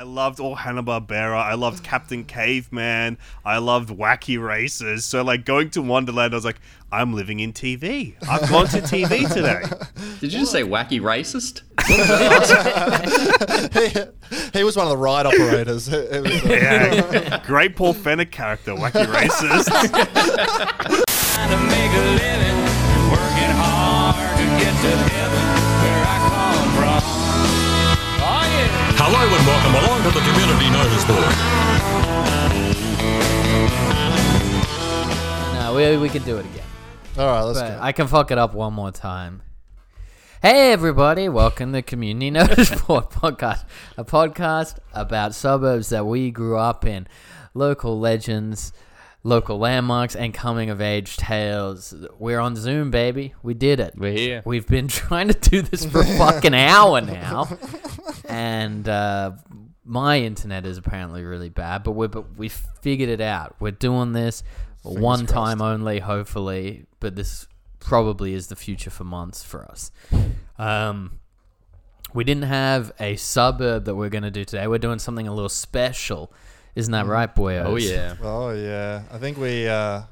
I loved all Hanna Barbera. I loved Captain Caveman. I loved Wacky Races. So like going to Wonderland, I was like, I'm living in TV. I've gone to TV today. Did you just say wacky racist? he, he was one of the ride operators. Was, uh, Yeah, great Paul Fenech character, Wacky Racist. And welcome along to the Community Notice Board. No, we, we can do it again. all right, let's But go. I can fuck it up one more time. Hey everybody, welcome to the Community Notice Board Podcast, a podcast about suburbs that we grew up in, local legends, local landmarks, and coming of age tales. We're on Zoom, baby. We did it. We're here. We've been trying to do this for a fucking hour now, and uh, my internet is apparently really bad. But we but we figured it out. We're doing this one time only, hopefully. But this probably is the future for months for us. Um, we didn't have a suburb that we're going to do today. We're doing something a little special. Isn't that right, boyos? Oh yeah. Oh yeah, I think we. Uh,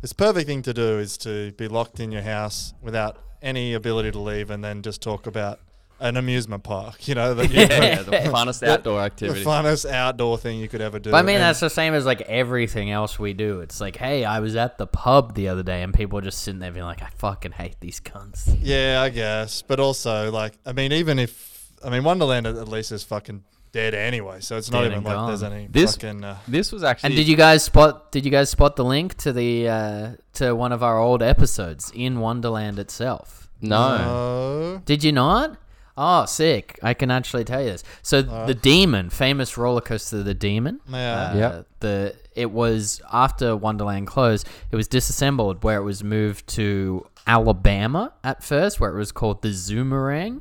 this perfect thing to do is to be locked in your house without any ability to leave, and then just talk about an amusement park. You know, that you Yeah, the funnest outdoor activity, the activity. funnest outdoor thing you could ever do. But I mean, And- that's the same as like everything else we do. It's like, hey, I was at the pub the other day, and people are just sitting there being like, I fucking hate these cunts. Yeah, I guess. But also, like, I mean, even if I mean Wonderland at at least is fucking dead anyway, so it's not Dead even and like there's any This- fucking. Uh, This was actually. And did you guys spot? Did you guys spot the link to the uh, to one of our old episodes in Wonderland itself? No. no. Did you not? Oh, sick! I can actually tell you this. So the Demon, famous roller coaster, the Demon. Yeah. Uh, Yep. The it was after Wonderland closed. It was disassembled, where it was moved to Alabama at first, where it was called the Zoomerang.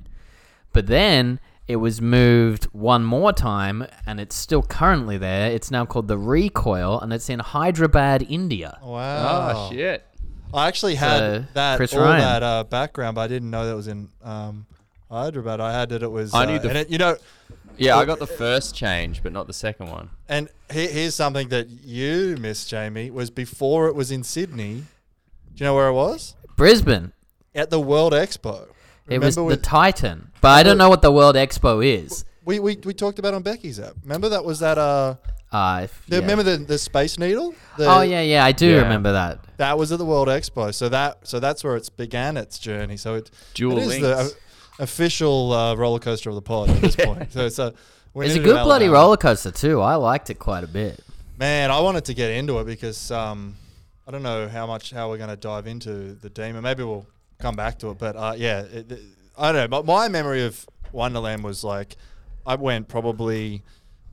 But then it was moved one more time, and it's still currently there. It's now called the Recoil, and it's in Hyderabad, India. Wow. Oh shit. I actually had So, that Chris all Ryan. that uh, background, but I didn't know that was in um, Hyderabad. I had that it was. I uh, knew the and it, you know, Yeah, I got the first change, but not the second one. and he, here's something that you missed, Jamie. Was before it was in Sydney. Do you know where it was? Brisbane. At the World Expo. It was the we- Titan, but I don't know what the World Expo is. we, we we talked about on Becky's app. Remember that was that uh. Uh, if- the- yeah. Remember the the Space Needle? The- oh yeah, yeah, I do Yeah. remember that. That was at the World Expo. So that so that's where it's began its journey. So it, Dual it is the links. uh, official uh, roller coaster of the pod at this point. So it's a we It's a needed good bloody Alabama. roller coaster too. I liked it quite a bit. Man, I wanted to get into it because um, I don't know how much how we're going to dive into the demon. Maybe we'll come back to it. But uh, yeah, it, it- I don't know. But my memory of Wonderland was like I went probably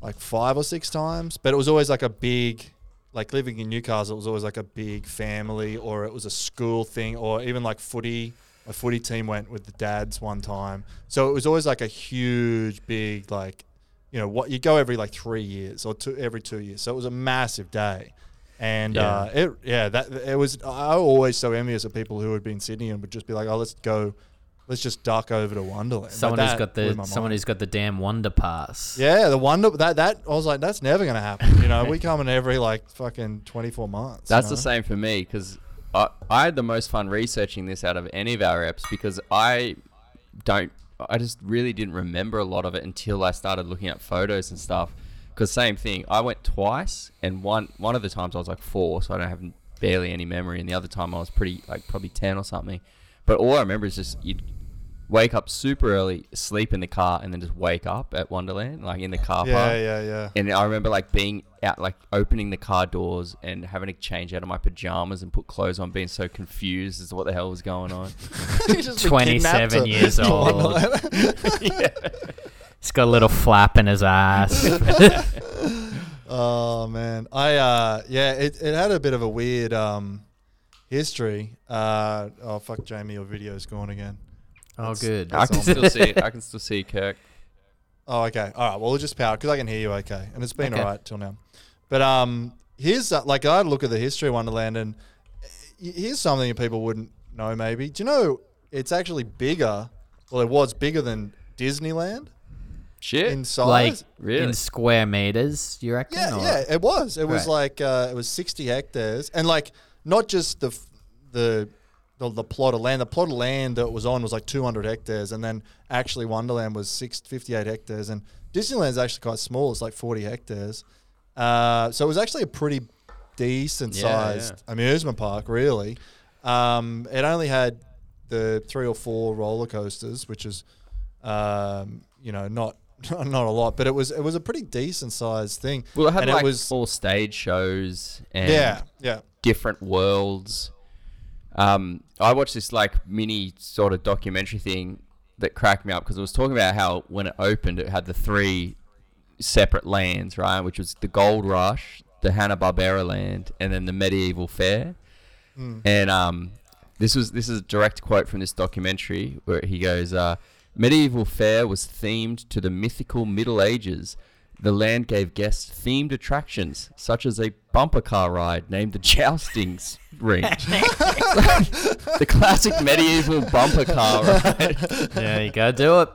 like five or six times, but it was always like a big. Like living in Newcastle, it was always like a big family, or it was a school thing, or even like footy. A footy team went with the dads one time, so it was always like a huge, big, like you know what you go every like three years or two every two years so it was a massive day and uh, it yeah that it was I always so envious of people who would be in Sydney and would just be like oh let's go let's just duck over to Wonderland Someone who's that got the someone mind. who's got the damn Wonder Pass. yeah the wonder that that I was like that's never gonna happen you know we come in every like fucking 24 months you That's know? the same for me because I, I had the most fun researching this out of any of our reps because I don't, I just really didn't remember a lot of it until I started looking at photos and stuff. Because same thing, I went twice, and one one of the times I was like four, so I don't have barely any memory, and the other time I was pretty like probably ten or something. But all I remember is just you'd wake up super early, sleep in the car, and then just wake up at Wonderland, like in the car park. yeah yeah yeah. And I remember like being out, like opening the car doors and having to change out of my pajamas and put clothes on, being so confused as to what the hell was going on. You just been 27 years old. Wonderland. He's got a little flap in his ass. Oh man, I uh yeah, it, it had a bit of a weird um history. Uh oh fuck, Jamie, your video's gone again. oh, good. I can still see, I can still see Kirk. Oh okay, all right. Well, we'll just power because I can hear you okay, and it's been Okay. alright till now. But um, here's uh, like I had a look at the history of Wonderland, and here's something that people wouldn't know. Maybe do you know it's actually bigger? Well, it was bigger than Disneyland. Shit. in size. like Really? in square meters, you reckon? Yeah, or- yeah, it was. It was like uh, it was sixty hectares, and like not just the the the, the plot of land. The plot of land that it was on was like two hundred hectares, and then actually Wonderland was six, 58 hectares, and Disneyland's actually quite small. It's like forty hectares. Uh, so it was actually a pretty decent Yeah, sized amusement park, really. Um, it only had the three or four roller coasters, which is, um, you know, not not a lot, but it was it was a pretty decent sized thing. Well, it had and like it was all stage shows and yeah, yeah. different worlds. Um, I watched this like mini sort of documentary thing that cracked me up because it was talking about how when it opened, it had the three separate lands, right? Which was the Gold Rush, the Hanna Barbera land, and then the Medieval Fair. And um, this was this is a direct quote from this documentary where he goes, uh, "Medieval Fair was themed to the mythical Middle Ages." The land gave guests themed attractions, such as a bumper car ride named the Joustings Ring. the classic medieval bumper car ride. There you go, do it.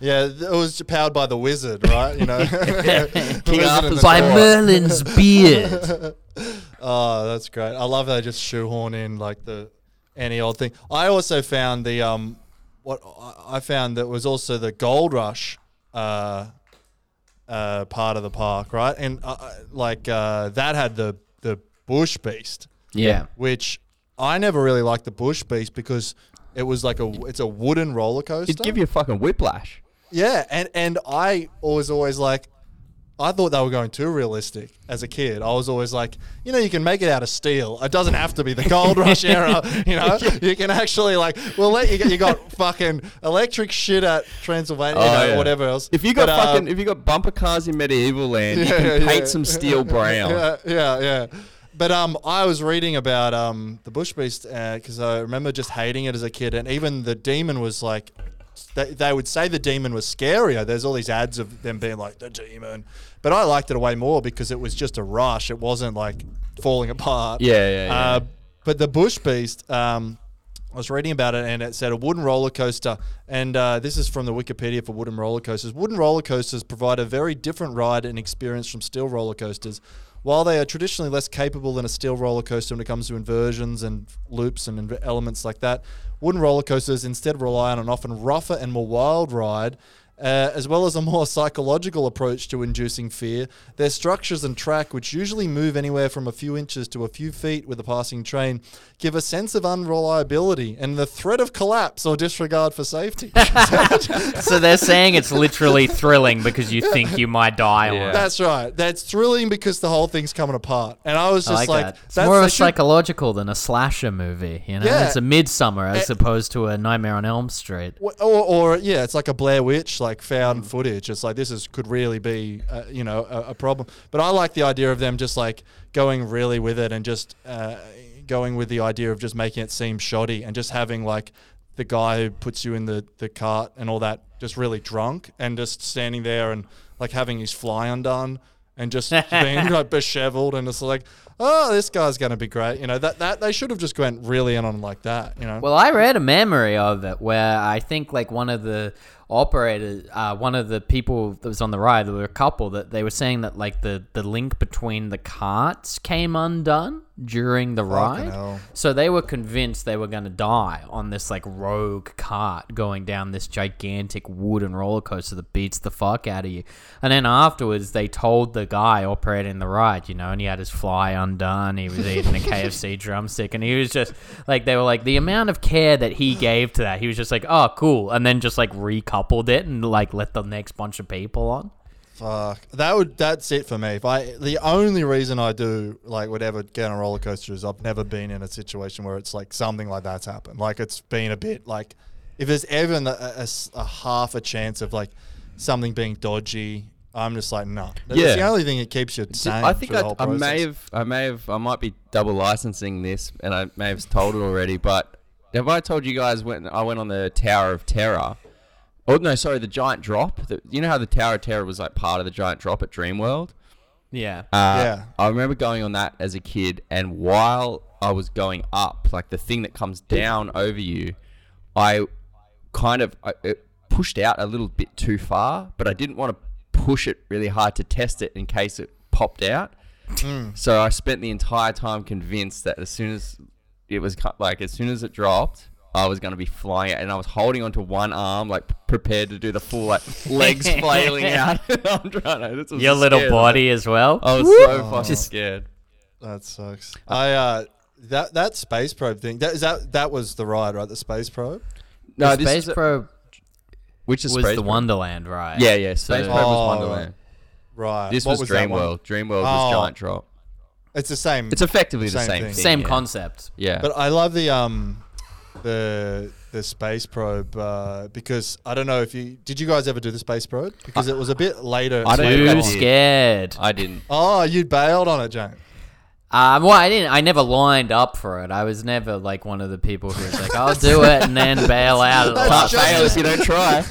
Yeah, it was powered by the wizard, right? You know, King Arthur's By court. Merlin's beard. Oh, that's great. I love how they just shoehorn in like the any old thing. I also found the um what I- found that was also the Gold Rush uh uh part of the park, right? And uh, uh, like uh that had the the Bush Beast, Yeah. which I never really liked the Bush Beast because it was like a it's a wooden roller coaster. It'd give you a fucking whiplash. Yeah, and and I was always like, I thought they were going too realistic as a kid. I was always like, you know, you can make it out of steel. It doesn't have to be the gold rush era. You know, you can actually like, we'll let you. You got fucking electric shit at Transylvania, you Oh, know, yeah. whatever else. If you got But, uh, fucking, if you got bumper cars in medieval land, you can yeah, paint yeah. some steel brown. yeah, yeah, yeah. But um, I was reading about um the Bush Beast because I remember just hating it as a kid, and even the demon was like, they, they would say the demon was scarier. There's all these ads of them being like the demon, but I liked it way more because it was just a rush. It wasn't like falling apart. Yeah, yeah, yeah. Uh, but the Bush Beast, um, I was reading about it and it said a wooden roller coaster. And uh, this is from the Wikipedia for wooden roller coasters. Wooden roller coasters provide a very different ride and experience from steel roller coasters. While they are traditionally less capable than a steel roller coaster when it comes to inversions and loops and elements like that, wooden roller coasters instead rely on an often rougher and more wild ride. Uh, as well as a more psychological approach to inducing fear, their structures and track, which usually move anywhere from a few inches to a few feet with a passing train, give a sense of unreliability and the threat of collapse or disregard for safety. So they're saying it's literally thrilling because you think you might die Yeah. That's right. That's thrilling because the whole thing's coming apart. And I was I just like, like, that. It's that's more of a should- psychological than a slasher movie. You know, Yeah. it's a midsummer as Eh. opposed to a Nightmare on Elm Street. Or, or yeah, it's like a Blair Witch, like found footage. It's like this is could really be, uh, you know, a, a problem. But I like the idea of them just like going really with it and just uh, going with the idea of just making it seem shoddy and just having like the guy who puts you in the the cart and all that just really drunk and just standing there and like having his fly undone and just being like disheveled and it's like. Oh, this guy's gonna be great. You know that that they should have just went really in on like that. You know. Well, I read a memory of it where I think like one of the operators, uh, one of the people that was on the ride, there were a couple that they were saying that like the the link between the carts came undone during the ride. hell. So they were convinced they were going to die on this like rogue cart going down this gigantic wooden roller coaster that beats the fuck out of you. And then afterwards, they told the guy operating the ride, you know, and he had his fly undone. He was eating a KFC drumstick, and he was just like, they were like, the amount of care that he gave to that, he was just like, oh, cool. And then just like recoupled it and like let the next bunch of people on. Fuck. That would that's it for me. If I the only reason I do like would ever get on a roller coaster is I've never been in a situation where it's like something like that's happened. Like it's been a bit like if there's even a half a chance of like something being dodgy, I'm just like no. That's Yeah. the only thing that keeps you sane. I think through I, the whole I may have, I may have, I might be double licensing this, and I may have told it already. But have I told you guys when I went on the Tower of Terror? Oh no, sorry, the Giant Drop. The, you know how the Tower of Terror was like part of the Giant Drop at Dreamworld. Yeah. Uh, Yeah. I remember going on that as a kid, and while I was going up, like the thing that comes down over you, I kind of I, it pushed out a little bit too far, but I didn't want to push it really hard to test it in case it popped out. So I spent the entire time convinced that as soon as it was cut, like as soon as it dropped, I was going to be flying out, and I was holding onto one arm, like prepared to do the full like legs flailing out. I'm trying to. This was Your little scare. body as well. I was so fucking Just- scared. That sucks. I uh, that that space probe thing. That is that that was the ride, right? The space probe. No, the this Space is Probe which is was Space the Probe? Wonderland, right? Yeah, yeah. Space So- Probe Oh, was Wonderland. Right. This What was, that one? Dreamworld. Dreamworld Oh. was Giant Drop. It's the same. It's effectively the Same same thing. thing. Same yeah. concept. Yeah. But I love the um the the space probe uh, because I don't know if you did you guys ever do the space probe because it was a bit later. I don't later think I Too did. scared. I didn't. Oh, you bailed on it, Jane. Um, well, I didn't. I never lined up for it. I was never like one of the people who was like, "I'll do it" and then bail out. At the That's last just- Fail if you don't try.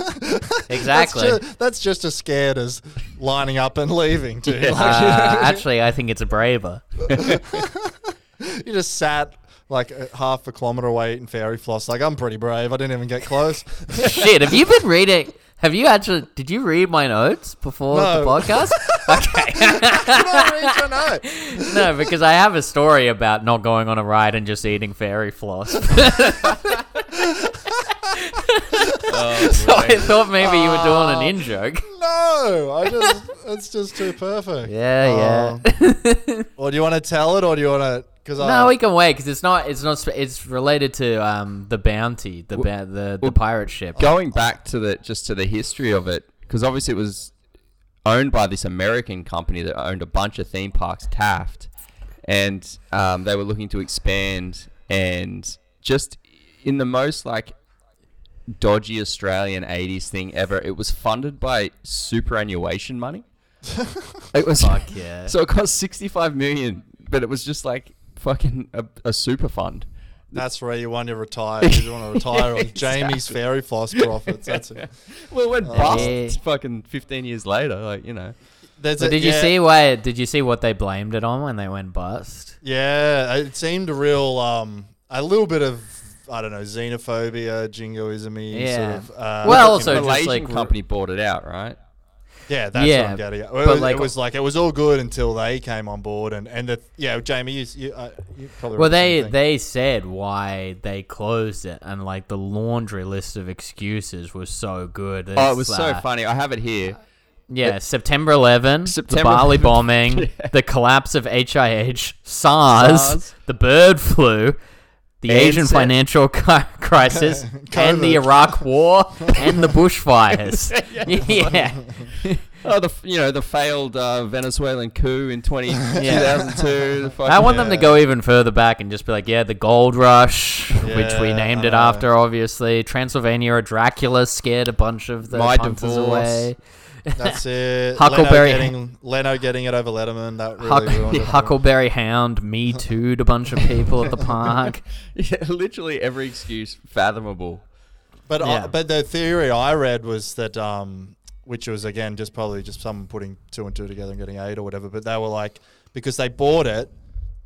Exactly. That's just, that's just as scared as lining up and leaving. Too. Yeah. Like, Uh, actually, I think it's a braver. you just sat like half a kilometer away eating fairy floss. Like I'm pretty brave. I didn't even get close. Shit, have you been reading? Have you actually? Did you read my notes before No. the podcast? okay. I read your note. no, because I have a story about not going on a ride and just eating fairy floss. Oh, so I thought maybe you were doing an Oh. Ah, in joke. No, I just it's just too perfect. Yeah, yeah. Um, or do you want to tell it, or do you want to? Because no, we can wait because it's not. It's not. It's related to um the bounty, the ba- the the pirate ship. Going back to the just to the history of it, because obviously it was owned by this American company that owned a bunch of theme parks, Taft, and um, they were looking to expand and just in the most like dodgy Australian 80s thing ever, it was funded by superannuation money. it was Fuck yeah. So it cost 65 million, but it was just like fucking a, a super fund. that's where you want to retire. You want to retire on Jamie's fairy floss profits. That's it. Well, it went bust Yeah. fucking 15 years later, like, you know. There's So a- did you yeah, see why? Did you see what they blamed it on when they went bust? Yeah, it seemed a real, um, a little bit of I don't know, xenophobia, jingoism Yeah. sort of. Uh, Well, also know, just Malaysian like- company bought it out, right? Yeah, that's Yeah, what I'm getting at. It but was, like- it was like it was all good until they came on board, and and the, yeah, Jamie, you, you, uh, you probably Well, read the they they said why they closed it, and like the laundry list of excuses was so good. Oh, it It's, was so uh, funny. I have it here. Yeah, September 11, the Bali bombing, yeah. the collapse of HIH, SARS, SARS. the bird flu, the Asian Ansett. financial crisis, and the Iraq War, and the bushfires. yeah. Oh, the you know the failed uh, Venezuelan coup in 20, 2002. fucking- I want them to go even further back and just be like, yeah, the gold rush, which we named I it after, obviously. Transylvania, Dracula scared a bunch of the My punters divorce. away. That's it. Huckleberry- Leno getting, Leno getting it over Letterman. That really Huck- ruined it. him. Huckleberry Hound, Me Too'd a bunch of people at the park. yeah, literally every excuse fathomable. But Yeah. I, but the theory I read was that um, which was again just probably just someone putting two and two together and getting eight or whatever. But they were like because they bought it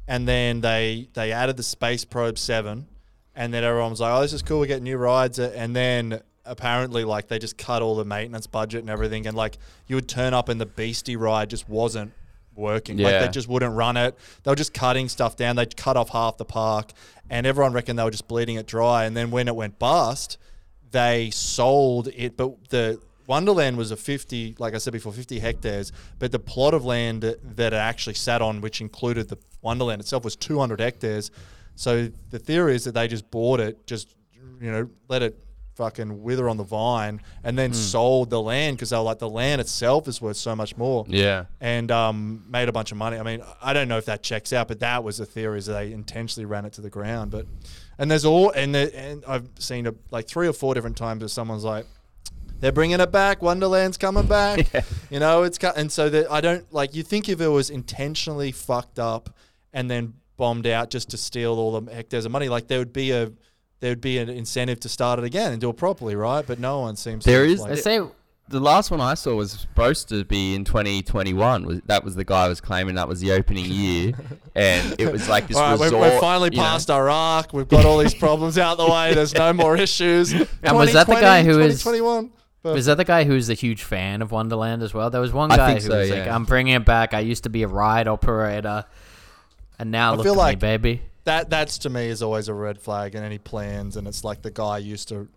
and then they they added the Space Probe Seven, and then everyone was like, "Oh, this is cool. We get new rides." And then apparently, like they just cut all the maintenance budget and everything, and like you would turn up and the Beastie ride just wasn't working. Like Yeah. they just wouldn't run it. They were just cutting stuff down. They cut off half the park, and everyone reckoned they were just bleeding it dry. And then when it went bust, they sold it. But the Wonderland was a 50, like I said before, 50 hectares. But the plot of land that it actually sat on, which included the Wonderland itself, was 200 hectares. So the theory is that they just bought it, just you know, let it fucking wither on the vine, and then sold the land because they were like the land itself is worth so much more Yeah. and um, made a bunch of money. I mean, I don't know if that checks out, but that was the theory is they intentionally ran it to the ground. But and there's all and the, and I've seen it like three or four different times where someone's like, they're bringing it back. Wonderland's coming back. You know, it's cut. And so that I don't like you think if it was intentionally fucked up and then bombed out just to steal all the hectares of money, like there would be a there would be an incentive to start it again and do it properly, right? But no one seems. There to is- Like, I say, The last one I saw was supposed to be in 2021. That was the guy was claiming that was the opening year, and it was like this All right, we're, we're finally you know. past Iraq. We've got all these problems out the way. There's no more issues. And was that the guy who was- 2021? Was that the guy who's a huge fan of Wonderland as well? There was one guy who so, was like, "I'm bringing it back. I used to be a ride operator, and now I look feel at like- me, baby." That that's to me is always a red flag and any plans and it's like the guy used to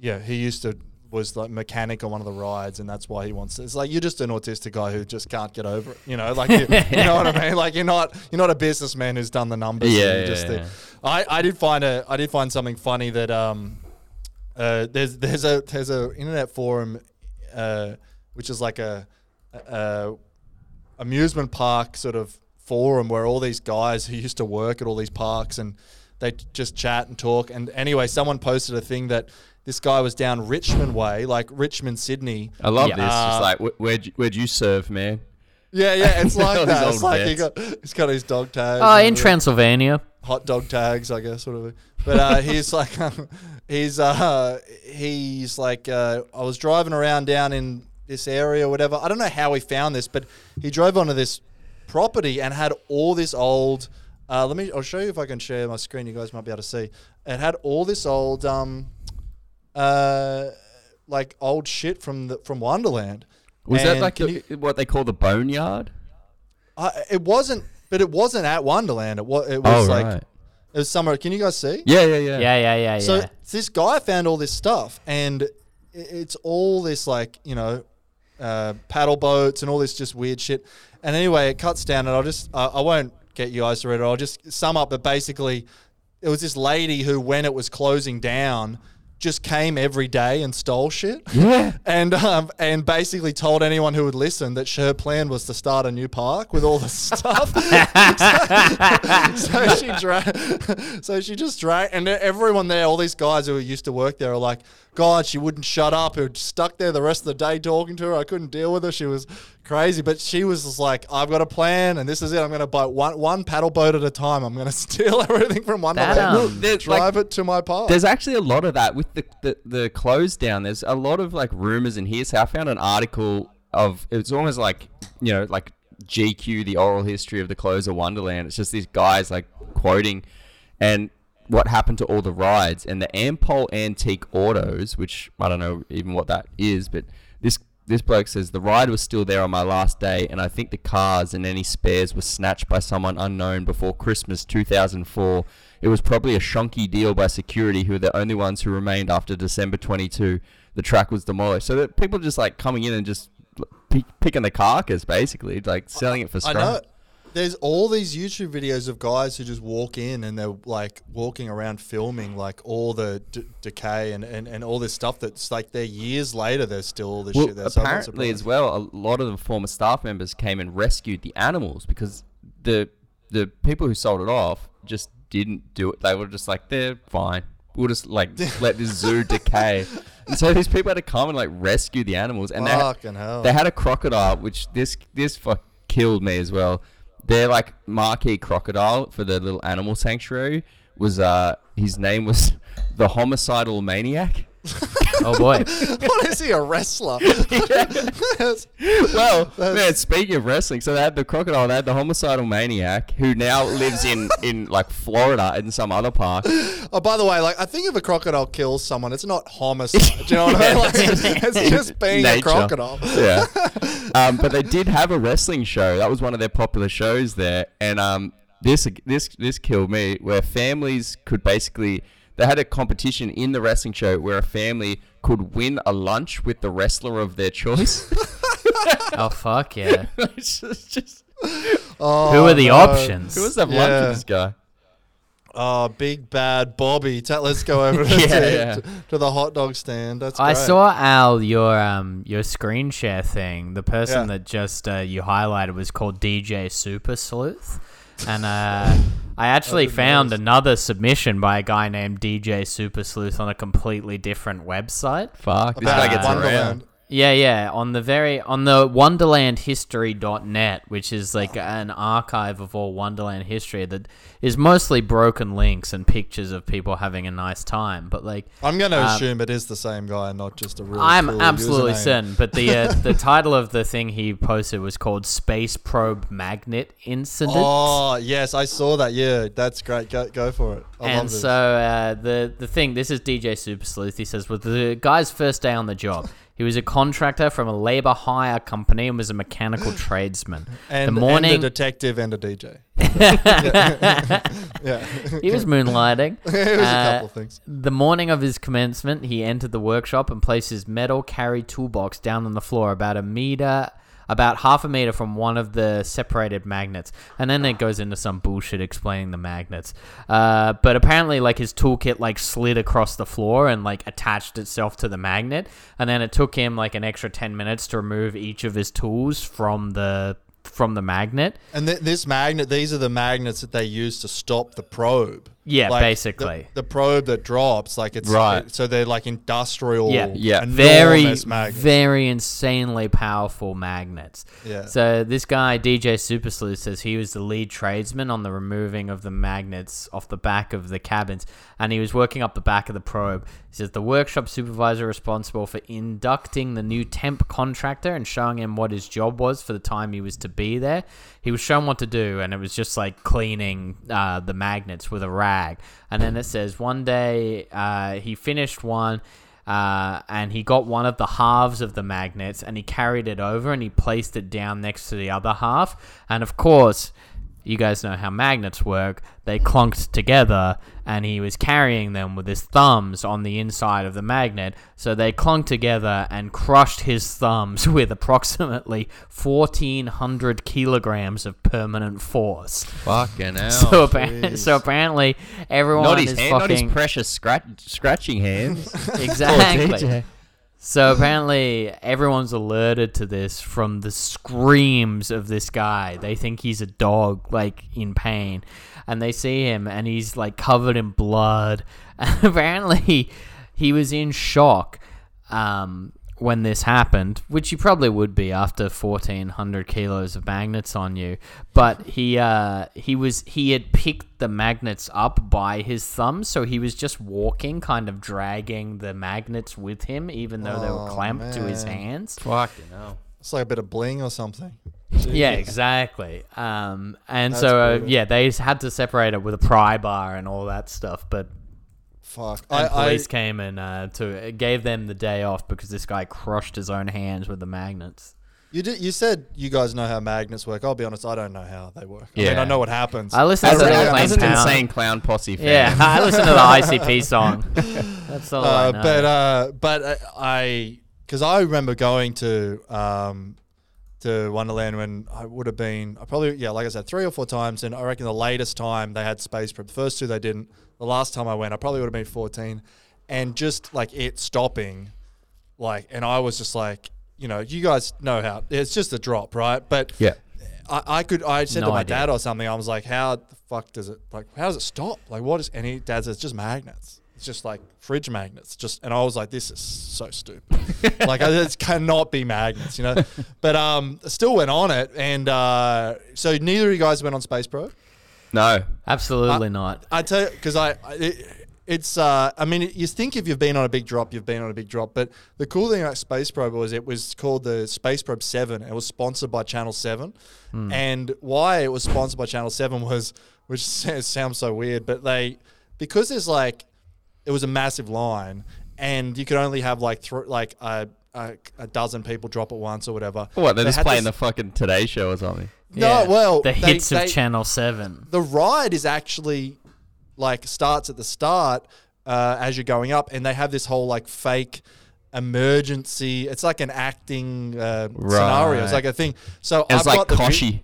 yeah he used to was like mechanic on one of the rides and that's why he wants to it's like you're just an autistic guy who just can't get over it you know like you, you know what i mean like you're not you're not a businessman who's done the numbers Yeah, yeah, just yeah. i i did find a i did find something funny that um uh there's there's a there's a internet forum uh which is like a, a amusement park sort of forum where all these guys who used to work at all these parks and they just chat and talk. And anyway, someone posted a thing that this guy was down Richmond way, like Richmond, Sydney. I love Yeah. this. Uh, Just like, where'd you, where'd you serve, man? Yeah, yeah, it's like that. It's like he got, he's got his dog tags. Oh, and in Transylvania. hot dog tags, I guess, sort of. But uh, he's like, he's uh, he's like, uh, I was driving around down in this area, or whatever. I don't know how he found this, but he drove onto this property and had all this old. Uh, let me. I'll show you if I can share my screen. You guys might be able to see. It had all this old, um, uh, like old shit from the from Wonderland. Was that like the, you- what they call the boneyard? Uh, it wasn't, but it wasn't at Wonderland. It was. It was Oh, like right. it was somewhere. Can you guys see? Yeah, yeah, yeah. Yeah, yeah, yeah, So yeah. this guy found all this stuff, and it's all this like you know, uh, paddle boats and all this just weird shit. And anyway, it cuts down, and I'll just uh, I won't get you guys to read it. I'll just sum up. But basically, it was this lady who, when it was closing down, just came every day and stole shit. Yeah. And um, and basically told anyone who would listen that her plan was to start a new park with all the stuff. so she dra- so she just dragged, and everyone there, all these guys who used to work there, are like, God, she wouldn't shut up. Who stuck there the rest of the day talking to her. I couldn't deal with her. She was crazy, but she was just like, I've got a plan, and this is it. I'm going to buy one one paddle boat at a time. I'm going to steal everything from one That, um, There's, drive like, it to my park. There's actually a lot of that with the, the, the close down. There's a lot of like rumors and hearsay. I found an article of it's almost like you know like GQ, the oral history of the close of Wonderland. It's just these guys like quoting and what happened to all the rides and the Ampol Antique Autos, which I don't know even what that is, but this bloke says the ride was still there on my last day, and I think the cars and any spares were snatched by someone unknown before Christmas 2004. It was probably a shonky deal by security, who were the only ones who remained after December 22. The track was demolished, so that people just like coming in and just pick, picking the carcass, basically, like selling it for I scrap. There's all these YouTube videos of guys who just walk in and they're like walking around filming like all the d- decay and, and, and all this stuff that's like they're years later there's still all this Well, shit apparently as well, a lot of the former staff members came and rescued the animals because the the people who sold it off just didn't do it. They were just like, they're fine. We'll just like let this zoo decay. And so these people had to come and like rescue the animals. And they had, hell. they had a crocodile, which this this fuck killed me as well. Their like marquee crocodile for the little animal sanctuary was uh his name was the homicidal maniac. Oh boy. what is he a wrestler? well, man, speaking of wrestling, so they had the crocodile, they had the homicidal maniac who now lives in, in like Florida in some other park. oh, by the way, like I think if a crocodile kills someone, it's not homicide. Do you know what I mean? Like, it's just being a crocodile. Yeah. Um, but they did have a wrestling show. That was one of their popular shows there. And um, this this this killed me where families could basically they had a competition in the wrestling show where a family could win a lunch with the wrestler of their choice. Oh fuck yeah. it's just, just Oh, Who are the no. options? who wants to have lunch Yeah. with this guy? Oh, big bad Bobby. Ta- let's go over to, Yeah, to, yeah. to- to the hot dog stand. That's I great. saw Al your um your screen share thing. The person Yeah. that just uh, you highlighted was called DJ Super Sleuth, and uh, I actually found notice. another submission by a guy named DJ Super Sleuth on a completely different website. Fuck, this About guy gets around. Yeah, yeah, on the very on the wonderlandhistory.net, which is like an archive of all Wonderland history that is mostly broken links and pictures of people having a nice time, but like I'm going to Um, assume it is the same guy, and not just a real. I'm cool absolutely username. certain, but the uh, the title of the thing he posted was called "Space Probe Magnet Incident." Oh yes, I saw that. Yeah, that's great. Go, go for it. I and so uh, the the thing, this is DJ Super Sleuth. He says, "With the guy's first day on the job, He was a contractor from a labor hire company and was a mechanical tradesman. And, the morning and a detective and a DJ. yeah. he was moonlighting. it was a Uh, couple of things. The morning of his commencement, he entered the workshop and placed his metal carry toolbox down on the floor about a meter, about half a meter from one of the separated magnets. And then it goes into some bullshit explaining the magnets. Uh, but apparently, like his toolkit like slid across the floor and like attached itself to the magnet. And then it took him like an extra ten minutes to remove each of his tools from the from the magnet. And th- this magnet, these are the magnets that they use to stop the probe. Yeah, Like, basically. The, probe that drops, like it's Right. so they're like industrial, Yeah. Yeah. very magnets. very insanely powerful magnets. Yeah. So this guy DJ Super Sleuth says he was the lead tradesman on the removing of the magnets off the back of the cabins, and he was working up the back of the probe. He says the workshop supervisor responsible for inducting the new temp contractor and showing him what his job was for the time he was to be there. He was shown what to do, and it was just like cleaning uh, the magnets with a rag. And then it says one day uh, he finished one uh, and he got one of the halves of the magnets and he carried it over and he placed it down next to the other half. And of course, you guys know how magnets work. They clunked together and he was carrying them with his thumbs on the inside of the magnet. So they clunked together and crushed his thumbs with approximately 1400 kilograms of permanent force. Fucking hell. So, appa- so apparently, everyone not his is hand, not his fucking precious scratch, scratching hands. exactly. So apparently, everyone's alerted to this from the screams of this guy. They think he's a dog, like in pain, and they see him, and he's like covered in blood. And apparently, he was in shock um, when this happened, which you probably would be after fourteen hundred kilos of magnets on you. But he uh, he was he had picked the magnets up by his thumb, so he was just walking, kind of dragging the magnets with him, even though they were Oh, clamped to his man. hands. Fucking hell. It's like a bit of bling or something. Yeah, exactly. Um, and That's so uh, brutal. yeah, they had to separate it with a pry bar and all that stuff, but. Fuck. And I, I, police came and uh, to gave them the day off because this guy crushed his own hands with the magnets. you did. You said you guys know how magnets work. I'll be honest. I don't know how they work. I mean, Yeah. I know what happens. I listen As, to a, the really as an insane clown posse fan. Yeah, I listened to the ICP song. That's all I uh, know. but uh, but uh, I because I remember going to um, to Wonderland when I would have been I probably yeah like I said three or four times and I reckon the latest time they had space probe the first two they didn't the last time I went I probably would have been fourteen and just like it stopping like and I was just like you know you guys know how it's just a drop right? But Yeah. I, I could I said No to my idea. dad or something I was like how the fuck does it like how does it stop? Like what is and he dad says it's just magnets. It's just like fridge magnets. Just and I was like this is so stupid. Like it cannot be magnets you know? But um still went on it and uh so neither of you guys went on Space Probe No. Absolutely not. I tell you because I, I it, it's uh I mean you think if you've been on a big drop you've been on a big drop but the cool thing about Space Probe was it was called the Space Probe Seven it was sponsored by Channel Seven and why it was sponsored by Channel Seven was which sounds so weird but they because there's like it was a massive line and you could only have like thr like a, a, a dozen people drop at once or whatever What, they're They just playing this- the fucking Today Show or something? No Yeah, well the they- hits they- of Channel Seven. the ride is actually like starts at the start uh, as you're going up, and they have this whole like fake emergency. It's like an acting uh, scenario. It's Right. like a thing. So It's I've like got the vi- Koshi.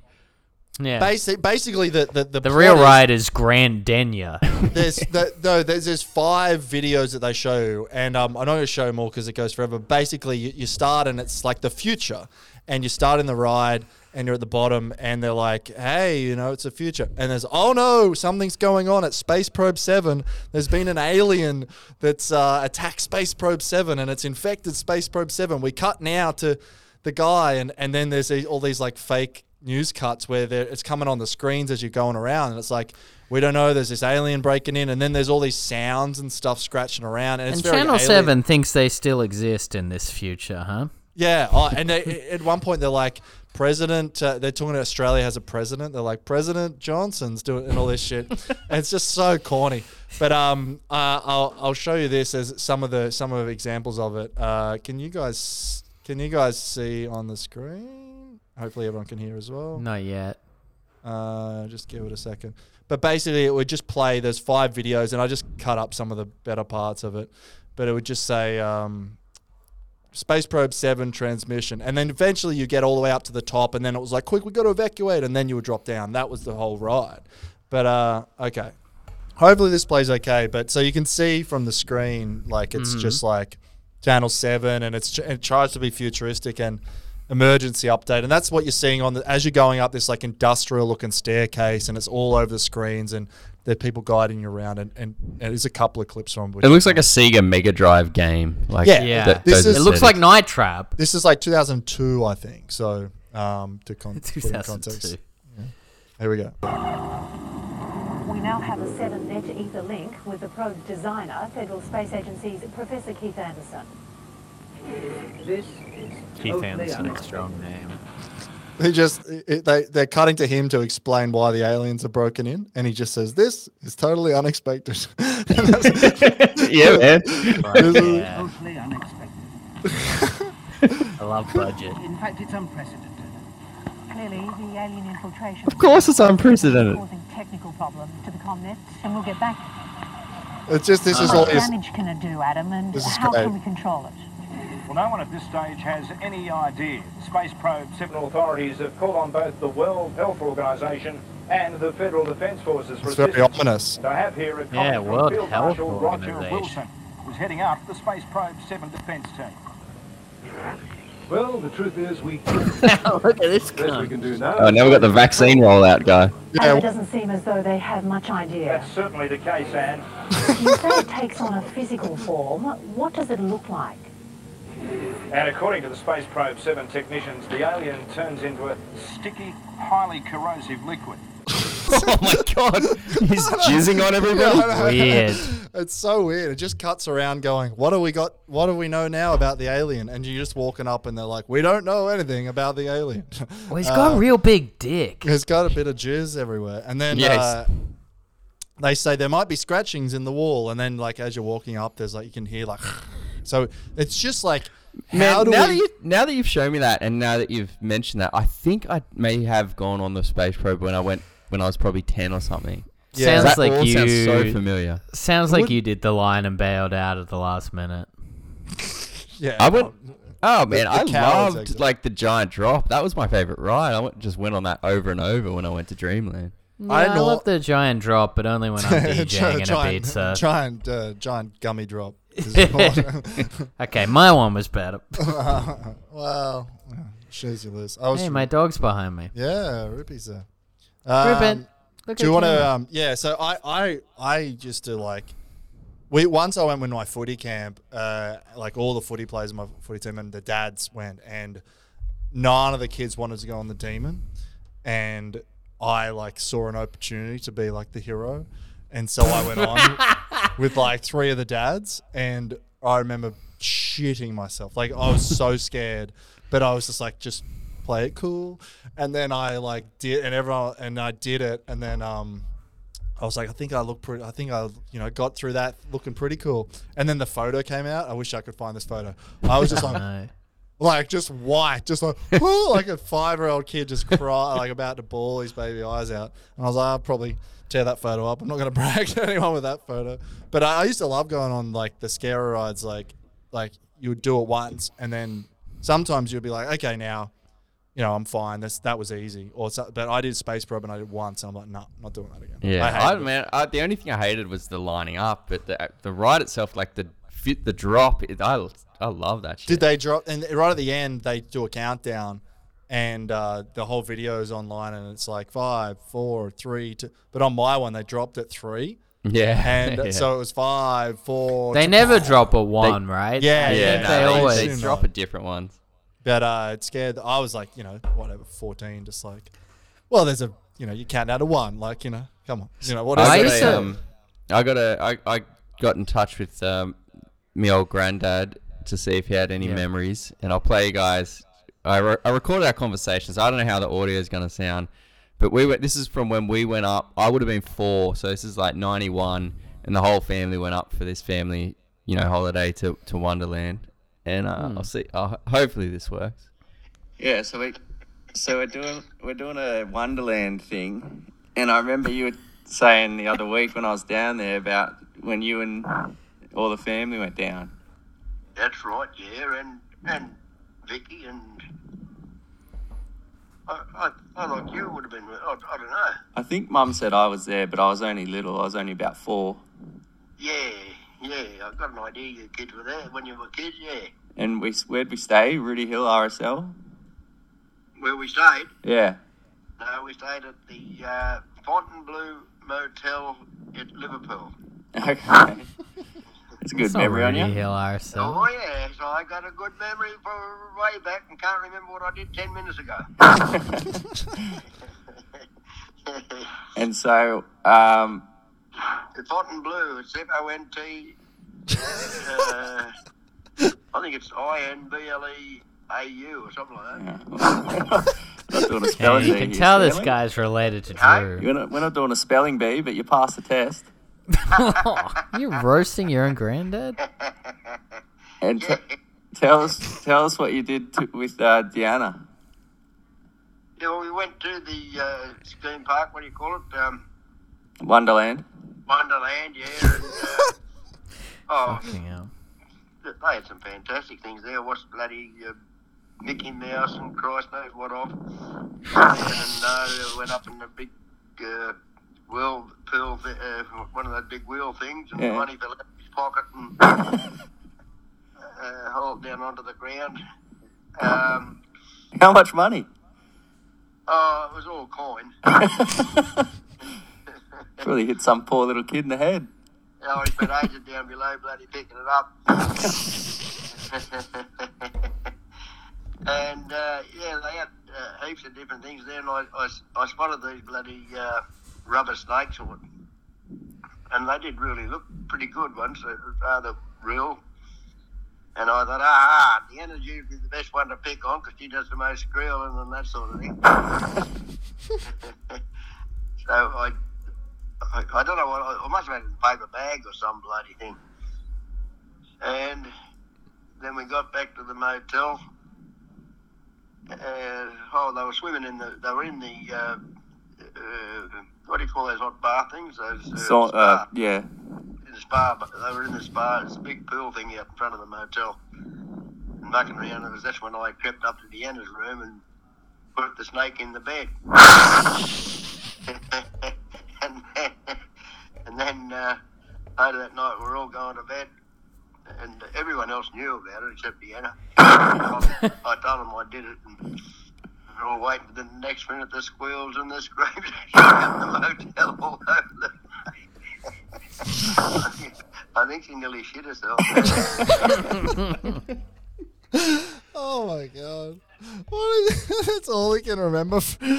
Yeah. Basic, basically, the the the, the plot real is- ride is Grand Denya. There's the, no, there's there's five videos that they show, and um, I'm not going to show more because it goes forever. Basically, you, you start and it's like the future, and you start in the ride, and you're at the bottom, and they're like, "Hey, you know, it's the future," and there's, "Oh no, something's going on at Space Probe Seven. There's been an alien that's uh, attacked Space Probe Seven, and it's infected Space Probe Seven. We cut now to the guy, and and then there's all these like fake news cuts where it's coming on the screens as you're going around, and it's like we don't know. There's this alien breaking in, and then there's all these sounds and stuff scratching around, and it's and Channel alien. Seven thinks they still exist in this future, huh? Yeah, oh, and they, at one point they're like, President, uh, they're talking about Australia has a president. They're like President Johnson's doing and all this shit. and it's just so corny. But um, uh, I'll I'll show you this as some of the some of the examples of it. Uh, can you guys can you guys see on the screen? Hopefully everyone can hear as well. Not yet. Uh, just give it a second. But basically, it would just play. There's five videos, and I just cut up some of the better parts of it. But it would just say um, Space Probe Seven transmission, and then eventually you get all the way up to the top, and then it was like, quick, we got to evacuate, and then you would drop down. That was the whole ride. But uh, okay, hopefully this plays okay. But so you can see from the screen, like it's just like Channel Seven, and it's it tries to be futuristic and emergency update, and that's what you're seeing on the as you're going up this like industrial looking staircase, and it's all over the screens, and there are people guiding you around, and, and, and there's a couple of clips from It looks like a Sega Mega Drive game. Like Yeah. Yeah. th- This is- It looks like. Night Trap. This is like 2002, I think. So um, to con- put in context, 2002. here we go. We now have a seven net ether link with the probe designer, Federal Space Agency's Professor Keith Anderson. Keith Anderson, a strong name. They just it, they they're cutting to him to explain why the aliens are broken in, and he just says, "This is totally unexpected." yeah, man. Yeah, Totally unexpected. I love budget. In fact, it's unprecedented. Clearly, the alien infiltration Of course, it's unprecedented. causing technical problems to the ComNet, and we'll get back. it's just this is How all. much Is, damage can it do, Adam, and This how great. can we control it? Well, no one at this stage has any idea. Space Probe Seven authorities have called on both the World Health Organization and the Federal Defence Forces for it's very assistance. ominous. I have here a Yeah, comment from World Field Health Marshal Roger Organisation. Wilson, who's heading up the Space Probe 7 defence team. Well, the truth is we Look at this best we guy. can do now. Oh, now we've got the vaccine rollout guy. Yeah, And it doesn't seem as though they have much idea. That's certainly the case, Anne. You say it takes on a physical form. What does it look like? And according to the Space Probe 7 technicians, the alien turns into a sticky, highly corrosive liquid. oh my god, he's jizzing on everybody. Weird. It's so weird. It just cuts around going, "What do we got? What do we know now about the alien?" And you're just walking up, and they're like, "We don't know anything about the alien." Well, he's got a real big dick. He's got a bit of jizz everywhere. And then Yes. uh, they say there might be scratchings in the wall. And then, like, as you're walking up, there's like, you can hear, like, so it's just like, Man, how do now, we. that you, now that you've shown me that, and now that you've mentioned that, I think I may have gone on the space probe when I went when I was probably ten or something. Yeah. Sounds that like you. sounds so familiar. Sounds like Would- you did the line and bailed out at the last minute. yeah. I went. Oh man, the I loved exit. like the giant drop. That was my favorite ride. I went, just went on that over and over when I went to Dreamland. Yeah, I I, know- love the giant drop, but only when I'm DJing in a pizza. giant, uh, giant gummy drop. Okay, my one was better. wow. Shows you this. I was Hey, my dog's behind me. Yeah, Rippy's there. Um, Ribbon. Look Do you want to? Um, yeah. So I, I, I used to like. We once I went with my footy camp. Uh, like all the footy players in my footy team and the dads went, and none of the kids wanted to go on the demon, and I like saw an opportunity to be like the hero, and so I went on with like three of the dads, and I remember shitting myself. Like I was so scared, but I was just like, just play it cool. And then I like did, and everyone, and I did it, and then um, I was like, I think I look pretty. I think I, you know, got through that looking pretty cool. And then the photo came out. I wish I could find this photo. I was just like, No. like just white, just like like a five year old kid just cry like about to bawl his baby eyes out. And I was like, I'll probably tear that photo up. I'm not gonna brag to anyone with that photo. But I, I used to love going on like the scare rides, like like you would do it once and then sometimes you'd be like, okay, now, you know, I'm fine. That's that was easy. Or so, but I did space probe and I did once and I'm like, no, not doing that again. Yeah, I I, hated it. man. I, the only thing I hated was the lining up, but the the ride itself, like the fit, the drop. It, I I love that shit. Did they drop? And right at the end, they do a countdown, and uh, the whole video is online, and it's like five, four, three, two. But on my one, they dropped at three, Yeah, and yeah. so it was five, four. They two. never drop a one, right? Yeah, I yeah, no, they they, always. they drop a different one. But uh, it scared. I was like, you know, whatever, fourteen, just like, well, there's a, you know, you count down to one, like, you know, come on, you know, what is I I used got, to- um, I got a, I, I got in touch with um, my old granddad to see if he had any Yeah. memories, and I'll play you guys I, re- I recorded our conversation, so I don't know how the audio is going to sound. But we went. This is from when we went up. I would have been four, so this is like ninety one, and the whole family went up for this family, you know, holiday to, to Wonderland. And uh, I'll see. Uh, hopefully this works. Yeah, so we so we're doing we're doing a Wonderland thing, and I remember you were saying the other week when I was down there about when you and all the family went down. That's right, yeah, and and Vicky and I, I, I like you would have been. I, I don't know. I think Mum said I was there, but I was only little. I was only about four. Yeah, yeah, I got an idea you kids were there when you were kids. Yeah, And we where'd we stay? Rooty Hill RSL. where we stayed. Yeah. No, we stayed at the uh, Fontainebleau Motel at Liverpool. Okay. That's a good It's memory on you. Hill RSL. Oh yeah, so I got a good memory for way back and can't remember what I did ten minutes ago. And so, um, the Fontainebleau, it's F O N T. Uh, I think it's I N B L E A U or something like that. not doing a Yeah, spelling you can here, tell this Stanley. guy's related to Hey? Drew. We're not, we're not doing a spelling bee, but you passed the test. You're roasting your own granddad? And t- tell us, tell us what you did to, with uh, Deanna. Yeah, well, we went to the uh, scheme park. What do you call it? Um, Wonderland. Wonderland, yeah. And, uh, oh, Fucking hell. they had some fantastic things there. Watched bloody uh, Mickey Mouse and Christ knows what off. And uh, went up in the big uh, wheel pool, th- uh, one of those big wheel things, and Yeah. the money fell out of his pocket and uh, hauled down onto the ground. Um, How much money? oh, it was all coin. Really hit some poor little kid in the head. Oh, he's been aged down below, bloody picking it up. and uh, yeah, they had uh, heaps of different things there, and I, I, I spotted these bloody uh, rubber snakes, or, and they did really look pretty good ones. Rather real. And I thought, ah, the energy would be the best one to pick on because she does the most squealing and that sort of thing. so I I, I don't know what I must have had it in a paper bag or some bloody thing. And then we got back to the motel, and oh, they were swimming in the. They were in the. Uh, uh, what do you call those hot bath things? Those uh, So, uh, spa. yeah. in the spa. But they were in the spa. It's a big pool thing out in front of the motel, and mucking around. And that's when I crept up to Deanna's room and put the snake in the bed. and then, and then uh, later that night, we're all going to bed, and everyone else knew about it except Deanna. I, I told them I did it, and we're all waiting for the next minute. The squeals and the screams at the motel all over the I think she nearly shit herself. Oh my god. What is, that's all he can remember.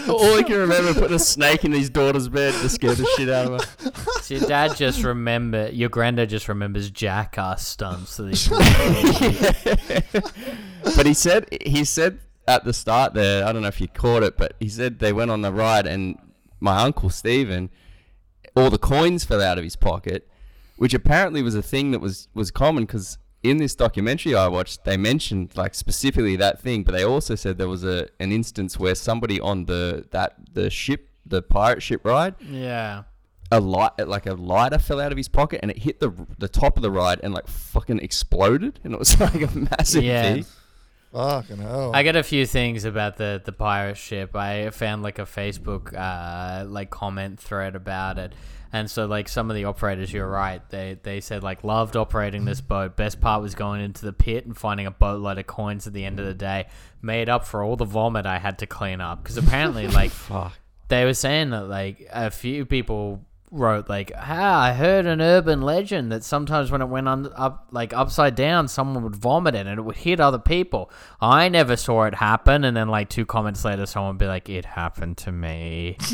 All I can remember putting a snake in his daughter's bed to scare the shit out of her. So your dad just remember, your granddad just remembers jackass stunts that he but he said he said at the start there, I don't know if you caught it, but he said they went on the ride and my uncle Stephen, all the coins fell out of his pocket, which apparently was a thing that was was common because in this documentary I watched, they mentioned like specifically that thing, but they also said there was a an instance where somebody on the that the ship, the pirate ship ride, Yeah. a light like a lighter fell out of his pocket and it hit the the top of the ride and like fucking exploded and it was like a massive Yeah. thing. Fucking hell. I got a few things about the the pirate ship. I found like a Facebook uh, like comment thread about it, and so like some of the operators, you're right. They they said like loved operating this boat. Best part was going into the pit and finding a boatload of coins at the end of the day. Made up for all the vomit I had to clean up because apparently like Fuck. they were saying that like a few people wrote like ah i heard an urban legend that sometimes when it went un- up like upside down someone would vomit it. And it would hit other people. I never saw it happen and then like two comments later someone would be like it happened to me.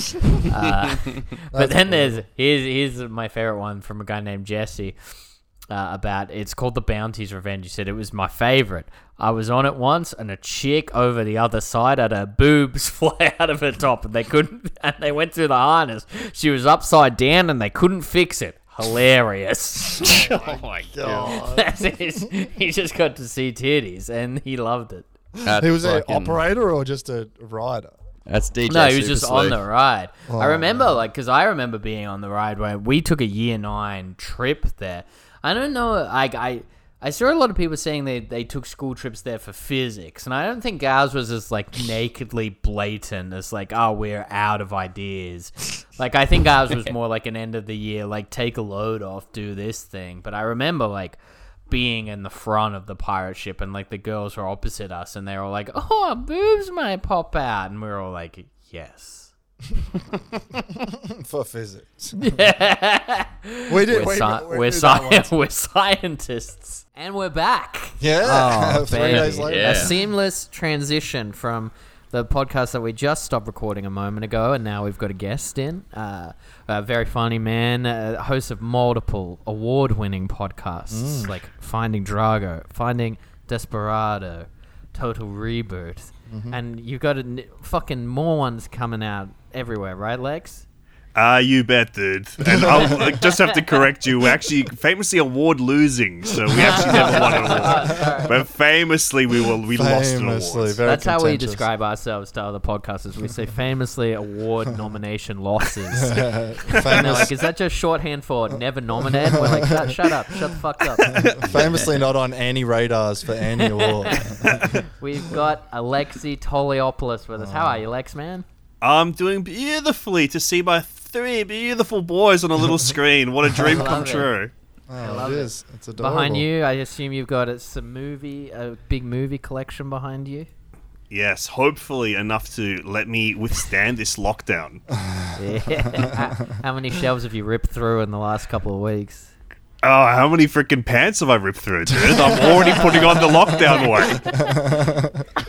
Uh, but That's then there's here's here's my favorite one from a guy named jesse uh, about it's called The Bounty's Revenge. He said it was my favorite. I was on it once, and a chick over the other side had her boobs fly out of her top, and they couldn't. And they went through the harness. She was upside down, and they couldn't fix it. Hilarious. oh my god. that is—he just got to see titties, and he loved it. That's he was an operator or just a rider? That's DJ. No, he was Super just on Sleuth. the ride. Oh, I remember, like, because I remember being on the ride where we took a year nine trip there. I don't know, like, I. I saw a lot of people saying they, they took school trips there for physics, and I don't think ours was as like nakedly blatant as like, oh, we're out of ideas. Like I think ours was more like an end of the year, like take a load off, do this thing. But I remember like being in the front of the pirate ship, and like the girls were opposite us, and they were like, oh, boobs might pop out, and we were all like, yes. For physics. Yeah. We did- We're, we- sci- we we're, did sci- we're scientists, and we're back. Yeah, Oh, three days later. A seamless transition from the podcast that we just stopped recording a moment ago, and now we've got a guest in. Uh, a very funny man, uh, host of multiple award-winning podcasts Mm. like Finding Drago, Finding Desperado, Total Reboot, Mhm. and you've got a n- fucking more ones coming out everywhere, right, Lex? Ah, you bet, dude. And I'll like, just have to correct you. We're actually famously award losing, so we actually never won an award. But famously, we will we lost an award. very That's how we describe ourselves to other podcasters. We say famously award nomination losses. And they're Famous- like, is that just shorthand for never nominated? We're like, shut, shut up, shut the fuck up. Famously not on any radars for any award. We've got Alexi Toliopoulos with us. How are you, Lex, man? I'm doing beautifully to see my three beautiful boys on a little screen. What a dream come it. true. Oh, love it it. is. It's adorable. Behind you, I assume you've got a, some movie, a big movie collection behind you. Yes, hopefully enough to let me withstand this lockdown. Yeah. how, how many shelves have you ripped through in the last couple of weeks? Oh, how many freaking pants have I ripped through, dude? I'm already putting on the lockdown weight.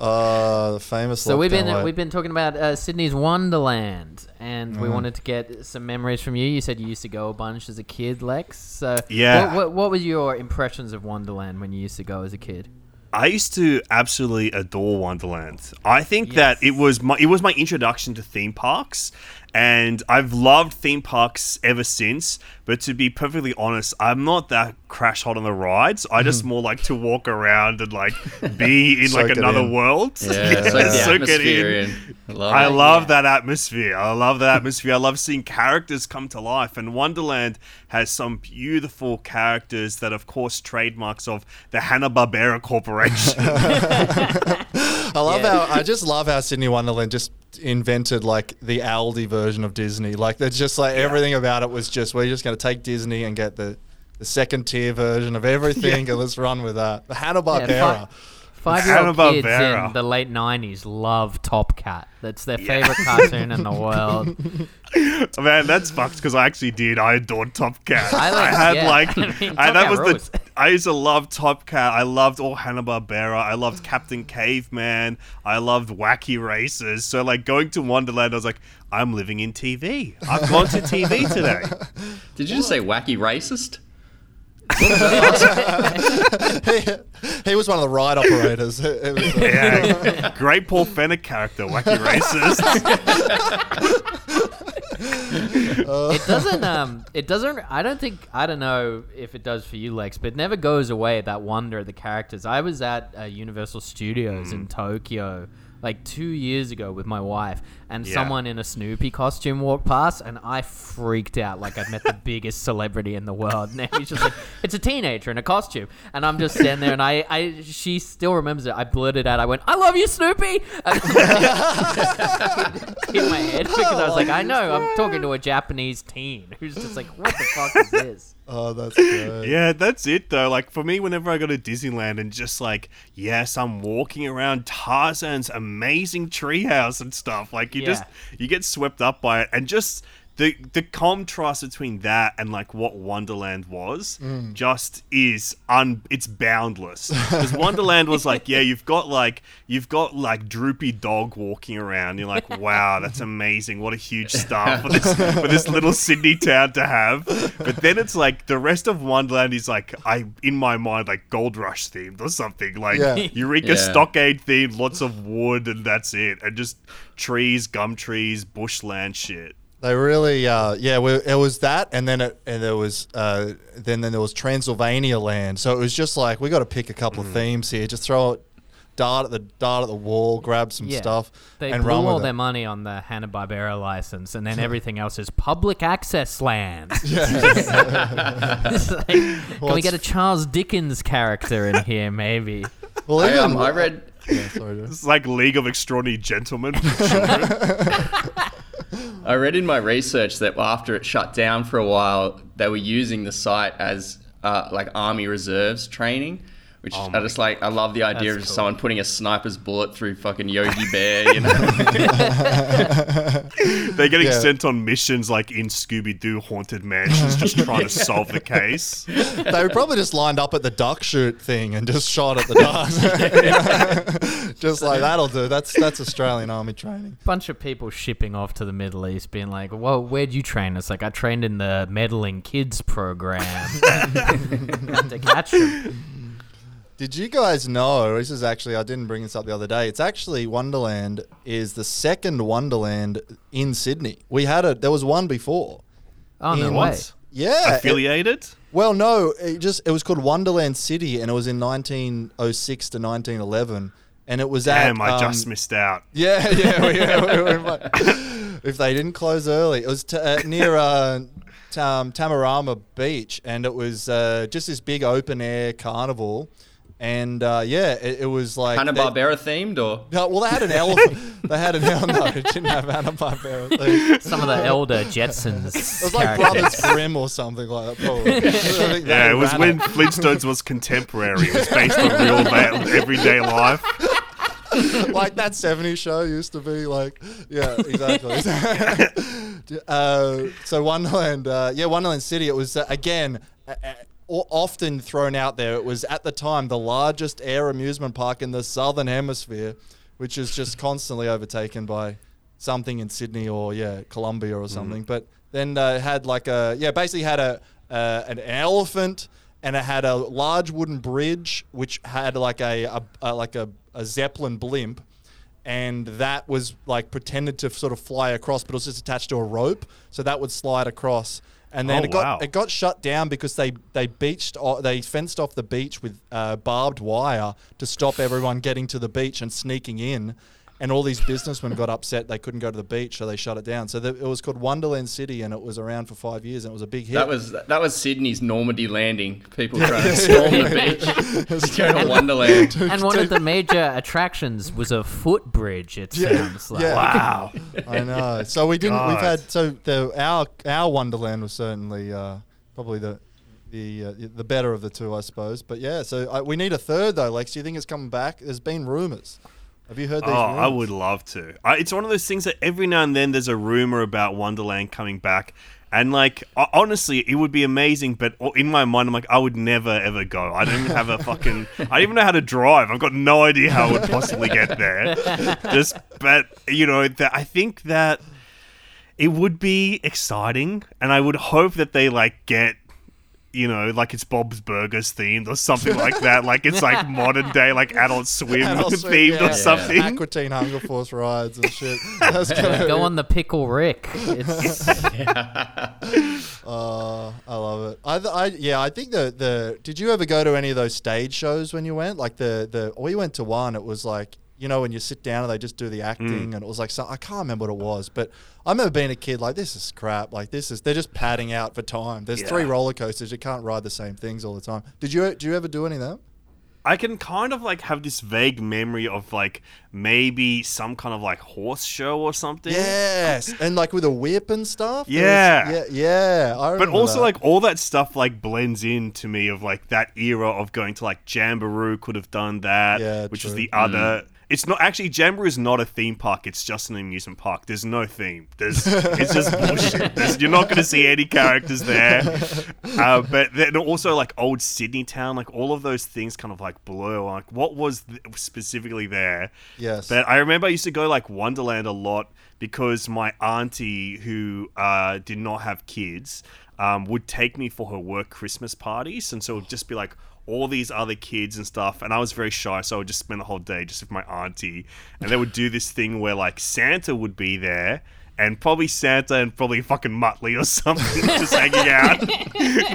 Uh, the famous. So we've been weight. we've been talking about uh, Sydney's Wonderland, and we Mhm. wanted to get some memories from you. You said you used to go a bunch as a kid, Lex. So Yeah. what, what, what were your impressions of Wonderland when you used to go as a kid? I used to absolutely adore Wonderland. I think that it was my it was my introduction to theme parks, and I've loved theme parks ever since. But to be perfectly honest, I'm not that crash hot on the rides. I just hmm. more like to walk around and like be in like another in. world. Yeah, soak the soak it in. In. Love I it. love that atmosphere. I love that atmosphere. I love seeing characters come to life. And Wonderland has some beautiful characters that, of course, trademarks of the Hanna Barbera Corporation. I love how I just love how Sydney Wonderland just invented like the Aldi version of Disney. Like it's just like everything about it was just we're just going to take Disney and get the the second tier version of everything and let's run with that. The Hanna Barbera. Yeah, Five year old kids Hanna-Barbera. in the late '90s love Top Cat. That's their favorite cartoon in the world. Man, that's fucked because I actually did. I adored Top Cat. I I, like- had yeah. like, I mean, and Top that Cat was rules. the. I used to love Top Cat. I loved all Hanna Barbera. I loved Captain Caveman. I loved Wacky Races. So like going to Wonderland, I was like, I'm living in TV. I've gone to TV today. Did you just say wacky racist? He, he was one of the ride operators. It- it was- Yeah, great Paul Fenech character, Wacky Racist. it doesn't um it doesn't i don't think i don't know if it does for you lex but it never goes away that wonder of the characters i was at uh, universal studios in tokyo like two years ago with my wife and Yeah. someone in a snoopy costume walked past and i freaked out like i'd met the biggest celebrity in the world and he's just like it's a teenager in a costume and i'm just standing there and i i she still remembers it i blurted out i went i love you snoopy in my head because I was like, I know, I'm talking to a Japanese teen who's just like, what the fuck is this? oh, that's great. Yeah, that's it though. Like for me, whenever I go to Disneyland and just like, yes, I'm walking around Tarzan's amazing treehouse and stuff. Like you just Yeah. you get swept up by it, and just the the contrast between that and like what Wonderland was Mm. just is un it's boundless. Because Wonderland was like, yeah, you've got like you've got like droopy dog walking around. You're like, wow, that's amazing. What a huge star for this for this little Sydney town to have. But then it's like the rest of Wonderland is like I in my mind like Gold Rush themed or something like Yeah. Eureka Yeah. Stockade themed, lots of wood and that's it, and just trees, gum trees, bushland shit. They really, uh, yeah. We, it was that, and then it, and there was, uh, then then there was Transylvania land. So it was just like we got to pick a couple Mm. of themes here. Just throw it, dart at the dart at the wall, grab some Yeah. stuff, They and blew run all with their it. money on the Hanna Barbera license, and then everything else is public access land. It's like, can Well, we get a Charles Dickens character in here, maybe? Well, I, even um, I read. Yeah, sorry, Joe. It's like League of Extraordinary Gentlemen. I read in my research that after it shut down for a while, they were using the site as uh, like army reserves training. Which Oh I just like. I love the idea of cool. someone putting a sniper's bullet through fucking Yogi Bear. You know, They're getting Yeah. sent on missions like in Scooby Doo Haunted Mansions, just trying to solve the case. they were probably just lined up at the duck shoot thing and just shot at the ducks. just like that'll do. That's that's Australian army training. Bunch of people shipping off to the Middle East, being like, "Well, where'd you train?" It's like I trained in the meddling kids program. Had to catch 'em. Did you guys know? This is actually I didn't bring this up the other day. It's actually Wonderland is the second Wonderland in Sydney. We had a there was one before. Oh no way! Yeah. it- Affiliated? well, no, it just it was called Wonderland City, and it was in 1906 to 1911, and it was at. Damn, I just um, missed out. Yeah, yeah, we, yeah we were invi- if they didn't close early, it was t- uh, near uh, Tam- Tamarama Beach, and it was uh, just this big open air carnival, and uh, yeah, it, it was like Hanna they- Barbera themed or No, well, they had an elephant. they had an elephant. No, it didn't have Hanna Barbera. Some of the elder Jetsons. It was like. Brothers Grimm or something like that. Probably. I think they Yeah, it was ran when Flintstones was contemporary. It was based on real va- everyday life. like that 70s show used to be like yeah exactly uh, so wonderland uh, yeah wonderland city it was uh, again uh, uh, o- often thrown out there it was at the time the largest air amusement park in the southern hemisphere which is just constantly overtaken by something in sydney or yeah colombia or something. But then uh, it had like a yeah basically had a uh, an elephant and it had a large wooden bridge which had like a, a, a like a, a zeppelin blimp. And that was like pretended to sort of fly across but it was just attached to a rope. So that would slide across and then Oh, it got wow. it got shut down because they they beached o- they fenced off the beach with uh, barbed wire to stop everyone getting to the beach and sneaking in and all these businessmen got upset they couldn't go to the beach so they shut it down so the, it was called Wonderland City and it was around for 5 years and it was a big hit that was that was Sydney's Normandy landing. People trying to storm the beach, go to Wonderland. and one of the major attractions was a footbridge. It sounds like. yeah. Wow. I know. So we didn't. We've had so the our our Wonderland was certainly uh, probably the the uh, the better of the two, I suppose. But yeah, so I, we need a third though. Lex, do you think it's coming back? There's been rumors. Have you heard Oh, these? I would love to. I, it's one of those things that every now and then there's a rumor about Wonderland coming back. And like honestly, it would be amazing. But oh, in my mind, I'm like, I would never ever go. I don't even have a fucking. I don't even know how to drive. I've got no idea how I would possibly get there. Just, but you know, that I think that it would be exciting, and I would hope that they like get. You know, like it's Bob's Burgers themed or something like that. Like it's like modern day, like Adult Swim Adult Swim, themed yeah. or something. Aqua Teen Hunger Force rides and shit. That's gonna Go on the pickle Rick. It's Uh, I love it. I, th- I yeah, I think the the. Did you ever go to any of those stage shows when you went? Like the the we went to one. It was like you know when you sit down and they just do the acting, hmm. and it was like so, I can't remember what it was, but I remember being a kid like this is crap. Like this is they're just padding out for time. There's three roller coasters. You can't ride the same things all the time. Did you do you ever do any of them? I can kind of like have this vague memory of like maybe some kind of like horse show or something. Yes, and like with a whip and stuff. There was- Yeah. yeah, yeah. But also that. like all that stuff like blends in to me of like that era of going to like Jamboree could have done that, Yeah, which was the other mm. It's not actually Jamboree is not a theme park. It's just an amusement park. There's no theme. There's it's just bullshit. There's, you're not going to see any characters there. Uh, but then also like old Sydney town, like all of those things kind of like blur. Like what was th- specifically there? Yes. But I remember I used to go like Wonderland a lot because my auntie who uh, did not have kids um, would take me for her work Christmas parties, and so it would just be like all these other kids and stuff. And I was very shy, so I would just spend the whole day just with my auntie, and they would do this thing where like Santa would be there. And probably Santa and probably fucking Muttley or something just hanging out.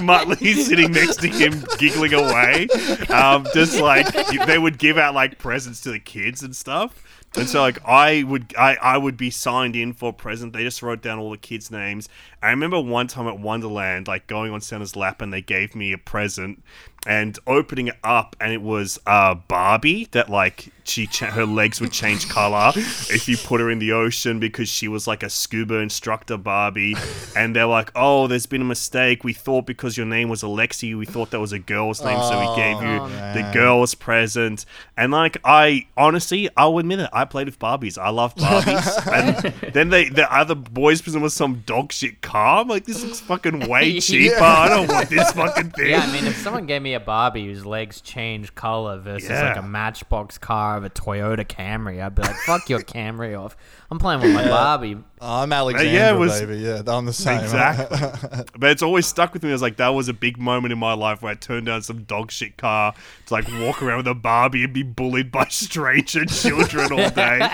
Muttley sitting next to him, giggling away. Um, just like they would give out like presents to the kids and stuff. And so like I would I, I would be signed in for a present. They just wrote down all the kids' names. I remember one time at Wonderland, like going on Santa's lap and they gave me a present and opening it up and it was uh Barbie that like she cha- her legs would change color if you put her in the ocean because she was like a scuba instructor Barbie. And they're like oh there's been a mistake. We thought because your name was Alexi we thought that was a girl's name so we gave you Oh, the girl's present. And like I honestly I'll admit it I played with Barbies. I love Barbies. And then they the other boys present was some dog shit car. I'm like this looks fucking way cheaper. I don't want this fucking thing Yeah, I mean, if someone gave me a Barbie whose legs change color versus like a Matchbox car of a Toyota Camry, I'd be like, "Fuck your Camry off! I'm playing with my Barbie." I'm Alexandra, yeah, it was- baby. Yeah, I'm the same. Exactly. but it's always stuck with me. I was like, that was a big moment in my life where I turned down some dog shit car to like walk around with a Barbie and be bullied by stranger children all day.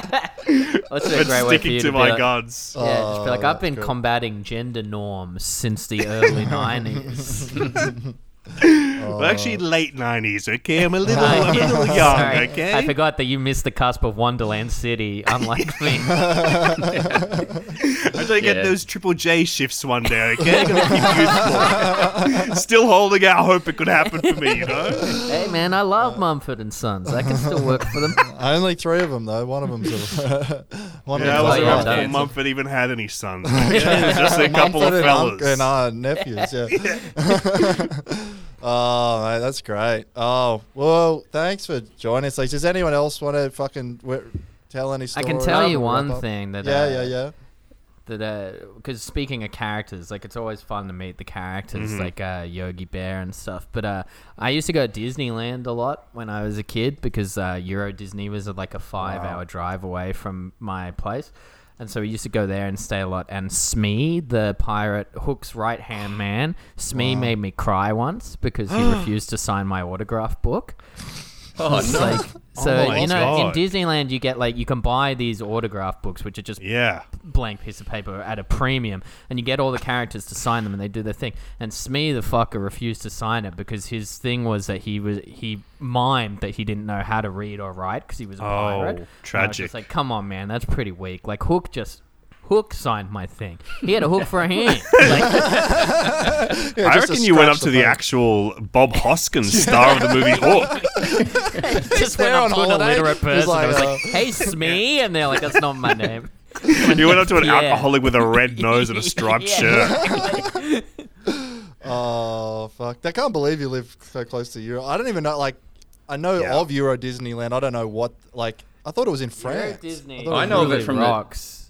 That's a but great way for sticking you to to my like- guns. Yeah, just be like, Oh, I've been good. combating gender norms since the early '90s. Well, actually, late 90s, okay? I'm a little, I'm a little young, Sorry, okay? I forgot that you missed the cusp of Wonderland City, unlike me. I'm trying to get Yeah. those Triple J shifts one day, okay? Gonna keep youthful. Still holding out hope it could happen for me, you know? hey, man, I love Mumford and Sons. I can still work for them. Only three of them though. One of them's a, one Yeah, I of was them's yeah, around that- before Mumford even had any sons. okay? Just a couple of Mumford and fellas. unc- and uh, nephews. Yeah. Oh, mate, that's great. Oh, well, thanks for joining us. Like, does anyone else want to fucking w- tell any I story? can tell you one thing that Yeah, uh, yeah, yeah. that because speaking of characters, like it's always fun to meet the characters like uh, Yogi Bear and stuff. But uh, I used to go to Disneyland a lot when I was a kid because uh, Euro Disney was uh, like a five-hour drive away from my place. And so we used to go there and stay a lot. And Smee, the pirate Hook's right hand man, Smee made me cry once because he refused to sign my autograph book. Oh no! like, so oh my you know, God. in Disneyland, you get like you can buy these autograph books, which are just Yeah. blank piece of paper at a premium, and you get all the characters to sign them, and they do their thing. And Smee the fucker refused to sign it because his thing was that he was he mimed that he didn't know how to read or write because he was a Oh, pirate. And I was tragic. like, come on, man, that's pretty weak. Like Hook just. Hook signed my thing. He had a hook for a hand. Like, Yeah, I reckon you went up to the page. actual Bob Hoskins star of the movie Hook. just went up on to an illiterate He's person. I was like, like, uh, "Hey, Smee," and they're like, "That's not my name." You went up to an Yeah. alcoholic with a red nose and a striped Yeah. shirt. Oh fuck! I can't believe you live so close to Euro. I don't even know. Like, I know Yeah. of Euro Disneyland. I don't know what. Like, I thought it was in France. Disney. I, I know of it from the- rocks.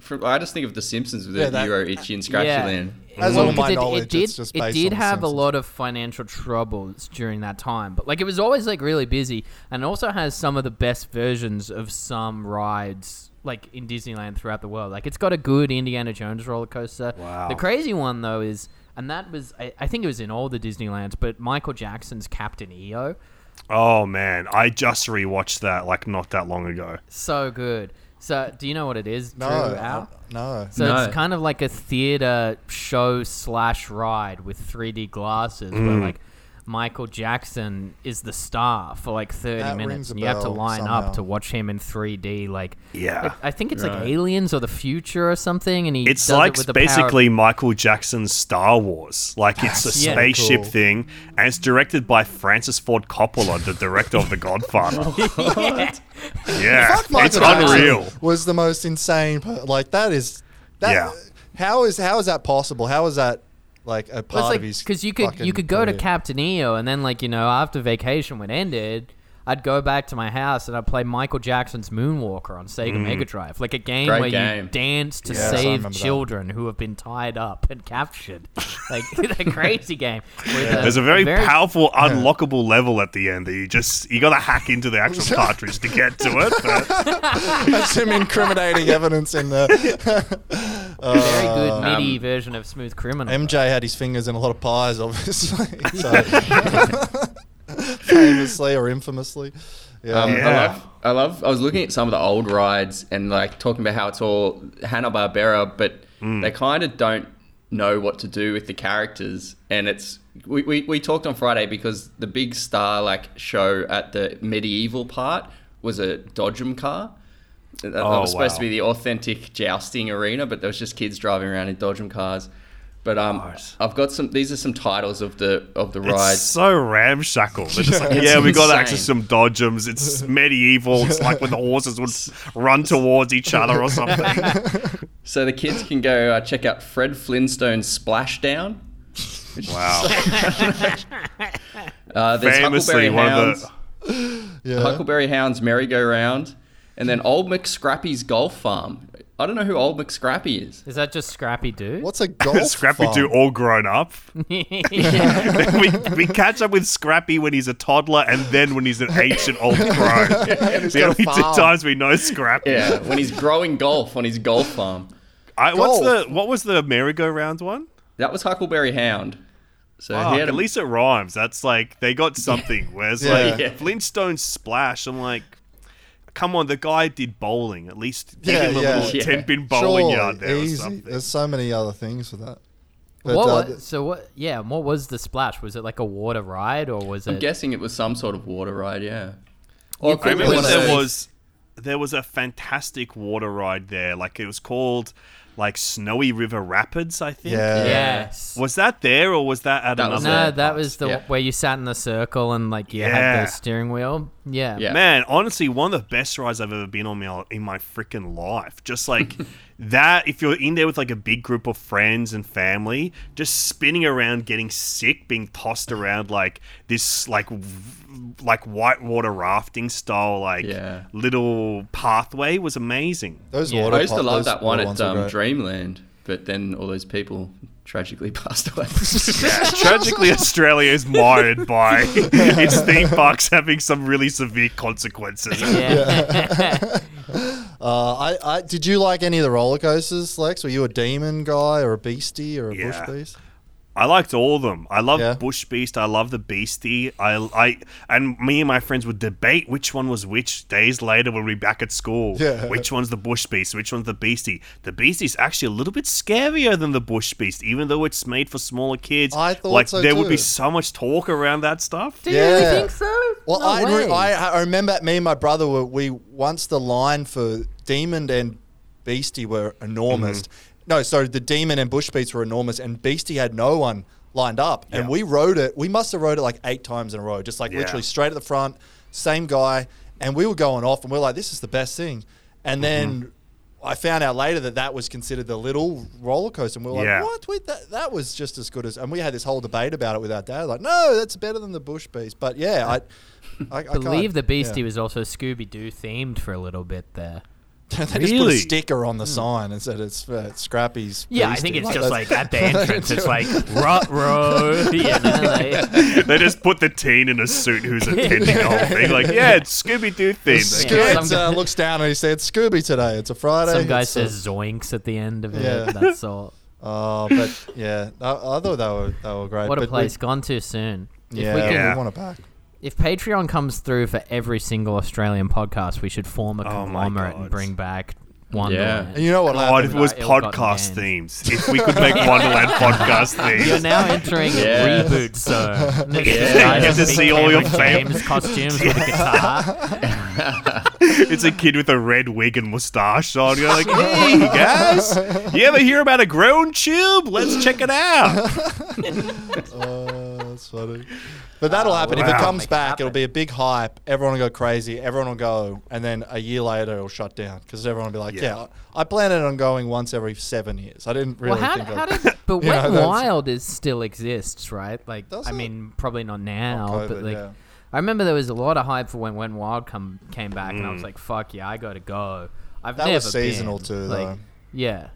From, I just think of The Simpsons with Yeah, the Euro Itchy and Scratchy Yeah. Land. As Well, all my because knowledge, it, it did, it's just it did on The have a lot of financial troubles during that time, but like it was always like really busy, and it also has some of the best versions of some rides like in Disneyland throughout the world. Like it's got a good Indiana Jones roller coaster. Wow. The crazy one though is, and that was I, I think it was in all the Disneylands, but Michael Jackson's Captain EO, Oh man, I just rewatched that like not that long ago. so good. So do you know what it is? No, Drew, I- no. So No. it's kind of like a theater show slash ride with 3D glasses, where Mm. like Michael Jackson is the star for like 30 That minutes, and you have to line somehow. up to watch him in 3D. Like, Yeah. it- I think it's like Aliens or the future or something, and he It's does like it with the power of- basically Michael Jackson's Star Wars. Like it's a That's so spaceship cool. thing, and it's directed by Francis Ford Coppola, the director of The Godfather. yeah. Yeah, Fuck Michael it's Jackson unreal. Was the most insane. Per- like that is. That, Yeah. How is how is that possible? How is that like a part Well, of his? because you could you could go to? Captain EO, and then like you know after vacation when ended. I'd go back to my house and I'd play Michael Jackson's Moonwalker on Sega Mm. Mega Drive, like a game Great where you dance to Yes, save remember that. children who have been tied up and captured. like a crazy game. with There's a very, powerful unlockable level at the end that you just you got to hack into the actual cartridge to get to it. But That's some incriminating evidence in there. A very good Uh, MIDI version of Smooth Criminal. MJ had his fingers in a lot of pies, obviously. So- famously or infamously. Yeah. Um, I love, I love. I was looking at some of the old rides and like talking about how it's all Hanna Barbera, but they kind of don't know what to do with the characters. And it's we, we, we talked on Friday because the big star like show at the medieval part was a Dodgem car. That, that Oh, was supposed to be the authentic jousting arena, but there was just kids driving around in Dodgem cars. But um, I've got some. These are some titles of the of the ride. it's so ramshackle. They're just like, It's yeah, we got insane. access to some dodgems. It's medieval. It's like when the horses would run towards each other or something. So the kids can go uh, check out Fred Flintstone's Splashdown. Wow. Uh, there's Famously, Huckleberry one Hounds, of the Yeah. Huckleberry Hounds merry-go-round, and then Old McScrappy's Golf Farm. I don't know who Old McScrappy is. Is that just Scrappy Doo? What's a golf Scrappy farm? Doo all grown up. we, we catch up with Scrappy when he's a toddler and then when he's an ancient old crone. he's the got a only two farm. times we know Scrappy. Yeah, when he's growing golf on his golf farm. I, what's Golf. the what was the merry-go-round one? That was Huckleberry Hound. So Fuck, he had at a, least it rhymes. That's like they got something. Whereas Yeah. like Yeah. Flintstone Splash, I'm like, come on, the guy did bowling. At least give Yeah, him a little Yeah. ten pin bowling Surely, yard there or something. There's so many other things for that. But, what uh, was, so what? Yeah, what was the splash? Was it like a water ride or was it I'm guessing it was some sort of water ride. Yeah. Or Or I remember there was there was a fantastic water ride there. Like it was called like Snowy River Rapids, I think. Yeah. Yes. Was that there or was that at That another? No, that was the Yeah. where you sat in the circle and like you had the steering wheel. Yeah. Yeah. Man, honestly, one of the best rides I've ever been on my, in my freaking life. Just like that, if you're in there with like a big group of friends and family, just spinning around, getting sick, being tossed around like this, like v- like whitewater rafting style, like Yeah. little pathway was amazing. those Yeah. water I used to love that one at um. Dreamland, but then all those people tragically passed away. Yeah, tragically, Australia is mired by its theme parks having some really severe consequences. Yeah. Uh, I, I did you like any of the roller coasters, Lex? Were you a demon guy or a beastie or a bush beast? I liked all of them. I love Yeah. Bush Beast. I love the Beastie. I, I, and me and my friends would debate which one was which. Days later, when we were back at school, Yeah. which one's the Bush Beast, which one's the Beastie. The Beastie's actually a little bit scarier than the Bush Beast, even though it's made for smaller kids. I thought like so there would be so much talk around that stuff. Do you really think so? Well, No I, re- way. I I remember me and my brother were we once the line for Demon and Beastie were enormous. Mm-hmm. No, sorry, the Demon and Bush Beast were enormous, and Beastie had no one lined up, and we rode it. We must have rode it like eight times in a row, just like Yeah. literally straight at the front, same guy, and we were going off, and we are like, "This is the best thing," and then. Mm-hmm. I found out later that that was considered the little roller coaster, and we were like, Yeah. "What? Wait, that that was just as good as." And we had this whole debate about it with our dad, like, "No, that's better than the Bush Beast." But yeah, I, I, I believe the Beastie yeah. was also Scooby Doo themed for a little bit there. they just put a sticker on the sign and said it's uh, Scrappy's. Hmm. Yeah, I Beastie. think it's Like, just like at the entrance, it's like rut row. You know, like, they just put the teen in a suit who's attending the whole thing. Like, yeah, it's Scooby Doo themed. Scoo- Yeah, uh, looks down and he said Scooby today. It's a Friday. some guy It's, uh, says zoinks at the end of it. Yeah. That's all. Oh, but yeah, I, I thought they were they were great. What a but we- place. Gone too soon. yeah, if we can, Yeah. we want it back. If Patreon comes through for every single Australian podcast, we should form a Oh my conglomerate God. and bring back Wonderland. And you know what God, if happened? it was Our ill-gotten podcast gains. themes. If we could make Wonderland podcast themes. You're now entering Yeah. reboot zone. This Yeah. is You get to in see all your Cameron fam- James costumes with a guitar. it's a kid with a red wig and mustache on. You're like, hey guys, you ever hear about a grown tube? Let's check it out. Oh, that's funny. But that'll happen if it wow. comes Make it back. happen. It'll be a big hype. Everyone will go crazy. Everyone will go, and then a year later it'll shut down because everyone will be like, Yeah. "Yeah, I planned it on going once every seven years. I didn't really well, how, think." how of, did, but You Wet know, that's- Wild is still exists, right? Like, Does I it? mean, probably not now, COVID, but like, yeah. I remember there was a lot of hype for when Wet n Wild come came back, and I Mm. was like, "Fuck yeah, I got to go." I've That never was seasonal been. too, Like, though. Yeah.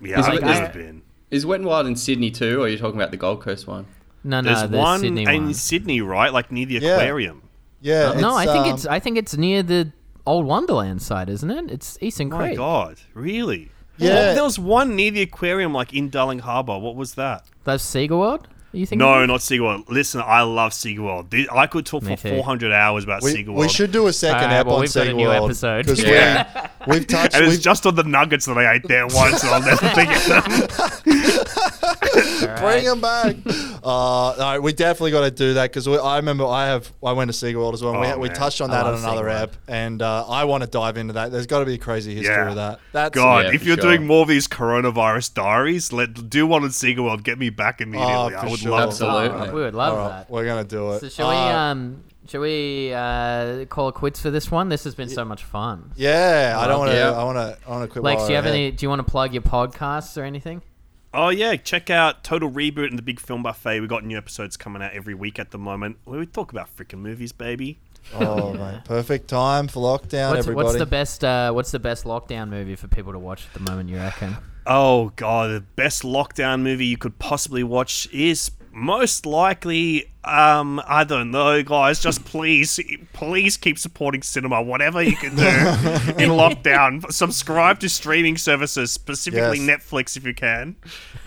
Yeah, Is I've it- never is- been. Is Wet n Wild in Sydney too, or are you talking about the Gold Coast one? No, no, There's the one Sydney in one. Sydney, right? Like near the Yeah. aquarium. Yeah. no, I think um, it's I think it's near the old Wonderland site, isn't it? It's Eastern My Creek. God, really? Yeah. There was one near the aquarium, like in Darling Harbour. What was that? That's Sega World. You think? No, not Sega. Listen, I love Sega. Thi- I could talk Me for too. 400 hours about We, Sega. we should do a second Alright, ep well, on we've got a new SeaWorld, episode. 'cause we- Yeah. We've touched. And it's we've, just on the nuggets that I ate there once, and I'll never forget them. Bring them back. uh, no, we definitely got to do that because I remember I have I went to SeaWorld as well. and we, Oh, we man. touched on that on another SeaWorld. app, and uh, I want to dive into that. There's got to be a crazy history Yeah. of that. That's God, Yeah, if you're sure. doing more of these coronavirus diaries, let do one on Sega World. Get me back immediately. Oh, I would sure. love Absolutely. Oh, we would love All right, that. we're gonna do it. So shall we Uh, um shall we uh call it quits for this one? This has been so much fun. yeah, I don't want to. Yeah. I want to. I want to quit. Lex, while do you have we're any? Do you want to plug your podcasts or anything? Oh yeah, check out Total Reboot and the Big Film Buffet. We got new episodes coming out every week at the moment. Where we talk about freaking movies, baby. Oh, mate, perfect time for lockdown. What's, everybody. what's the best? Uh, what's the best lockdown movie for people to watch at the moment? You reckon? Oh god, the best lockdown movie you could possibly watch is most likely um I don't know, guys. Just please, please keep supporting cinema, whatever you can do in lockdown. Subscribe to streaming services, specifically Yes. Netflix, if you can.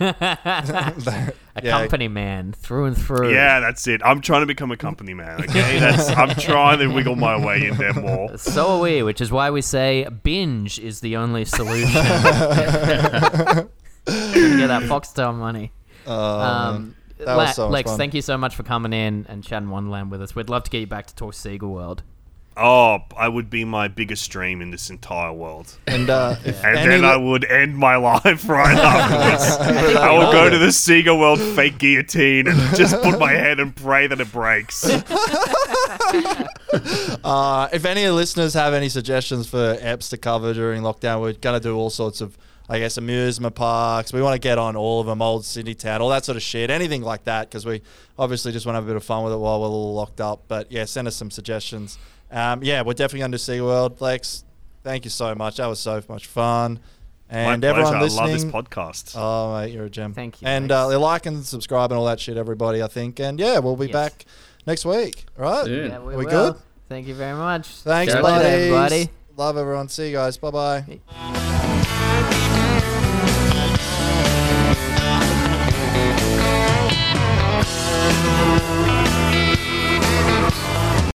A Yeah. company man through and through. Yeah, that's it. I'm trying to become a company man. Okay, that's I'm trying to wiggle my way in there more. So are we, which is why we say binge is the only solution. to get that Foxtel money. Um, That Le- was so much Lex, fun. thank you so much for coming in and chatting Wonderland with us. We'd love to get you back to talk Sega World. Oh, I would be my biggest stream in this entire world. and uh, if And any then I would end my life right afterwards. I would go to the Sega World fake guillotine and just put my head and pray that it breaks. Uh, if any of the listeners have any suggestions for apps to cover during lockdown, we're going to do all sorts of, I guess, amusement parks. We want to get on all of them, old Sydney town, all that sort of shit, anything like that, because we obviously just want to have a bit of fun with it while we're all locked up. But yeah, send us some suggestions. Um, yeah, we're definitely going to SeaWorld. Lex, thank you so much. That was so much fun. And my everyone pleasure. listening, I love this podcast. Oh, mate, you're a gem. Thank you, And uh, like and subscribe and all that shit, everybody. I think. And yeah, we'll be Yes. back next week. All right. Soon. Yeah, Are we, we will. good? Thank you very much. Thanks, Catch you buddies. later, everybody. Love everyone. See you guys. Bye bye. Hey.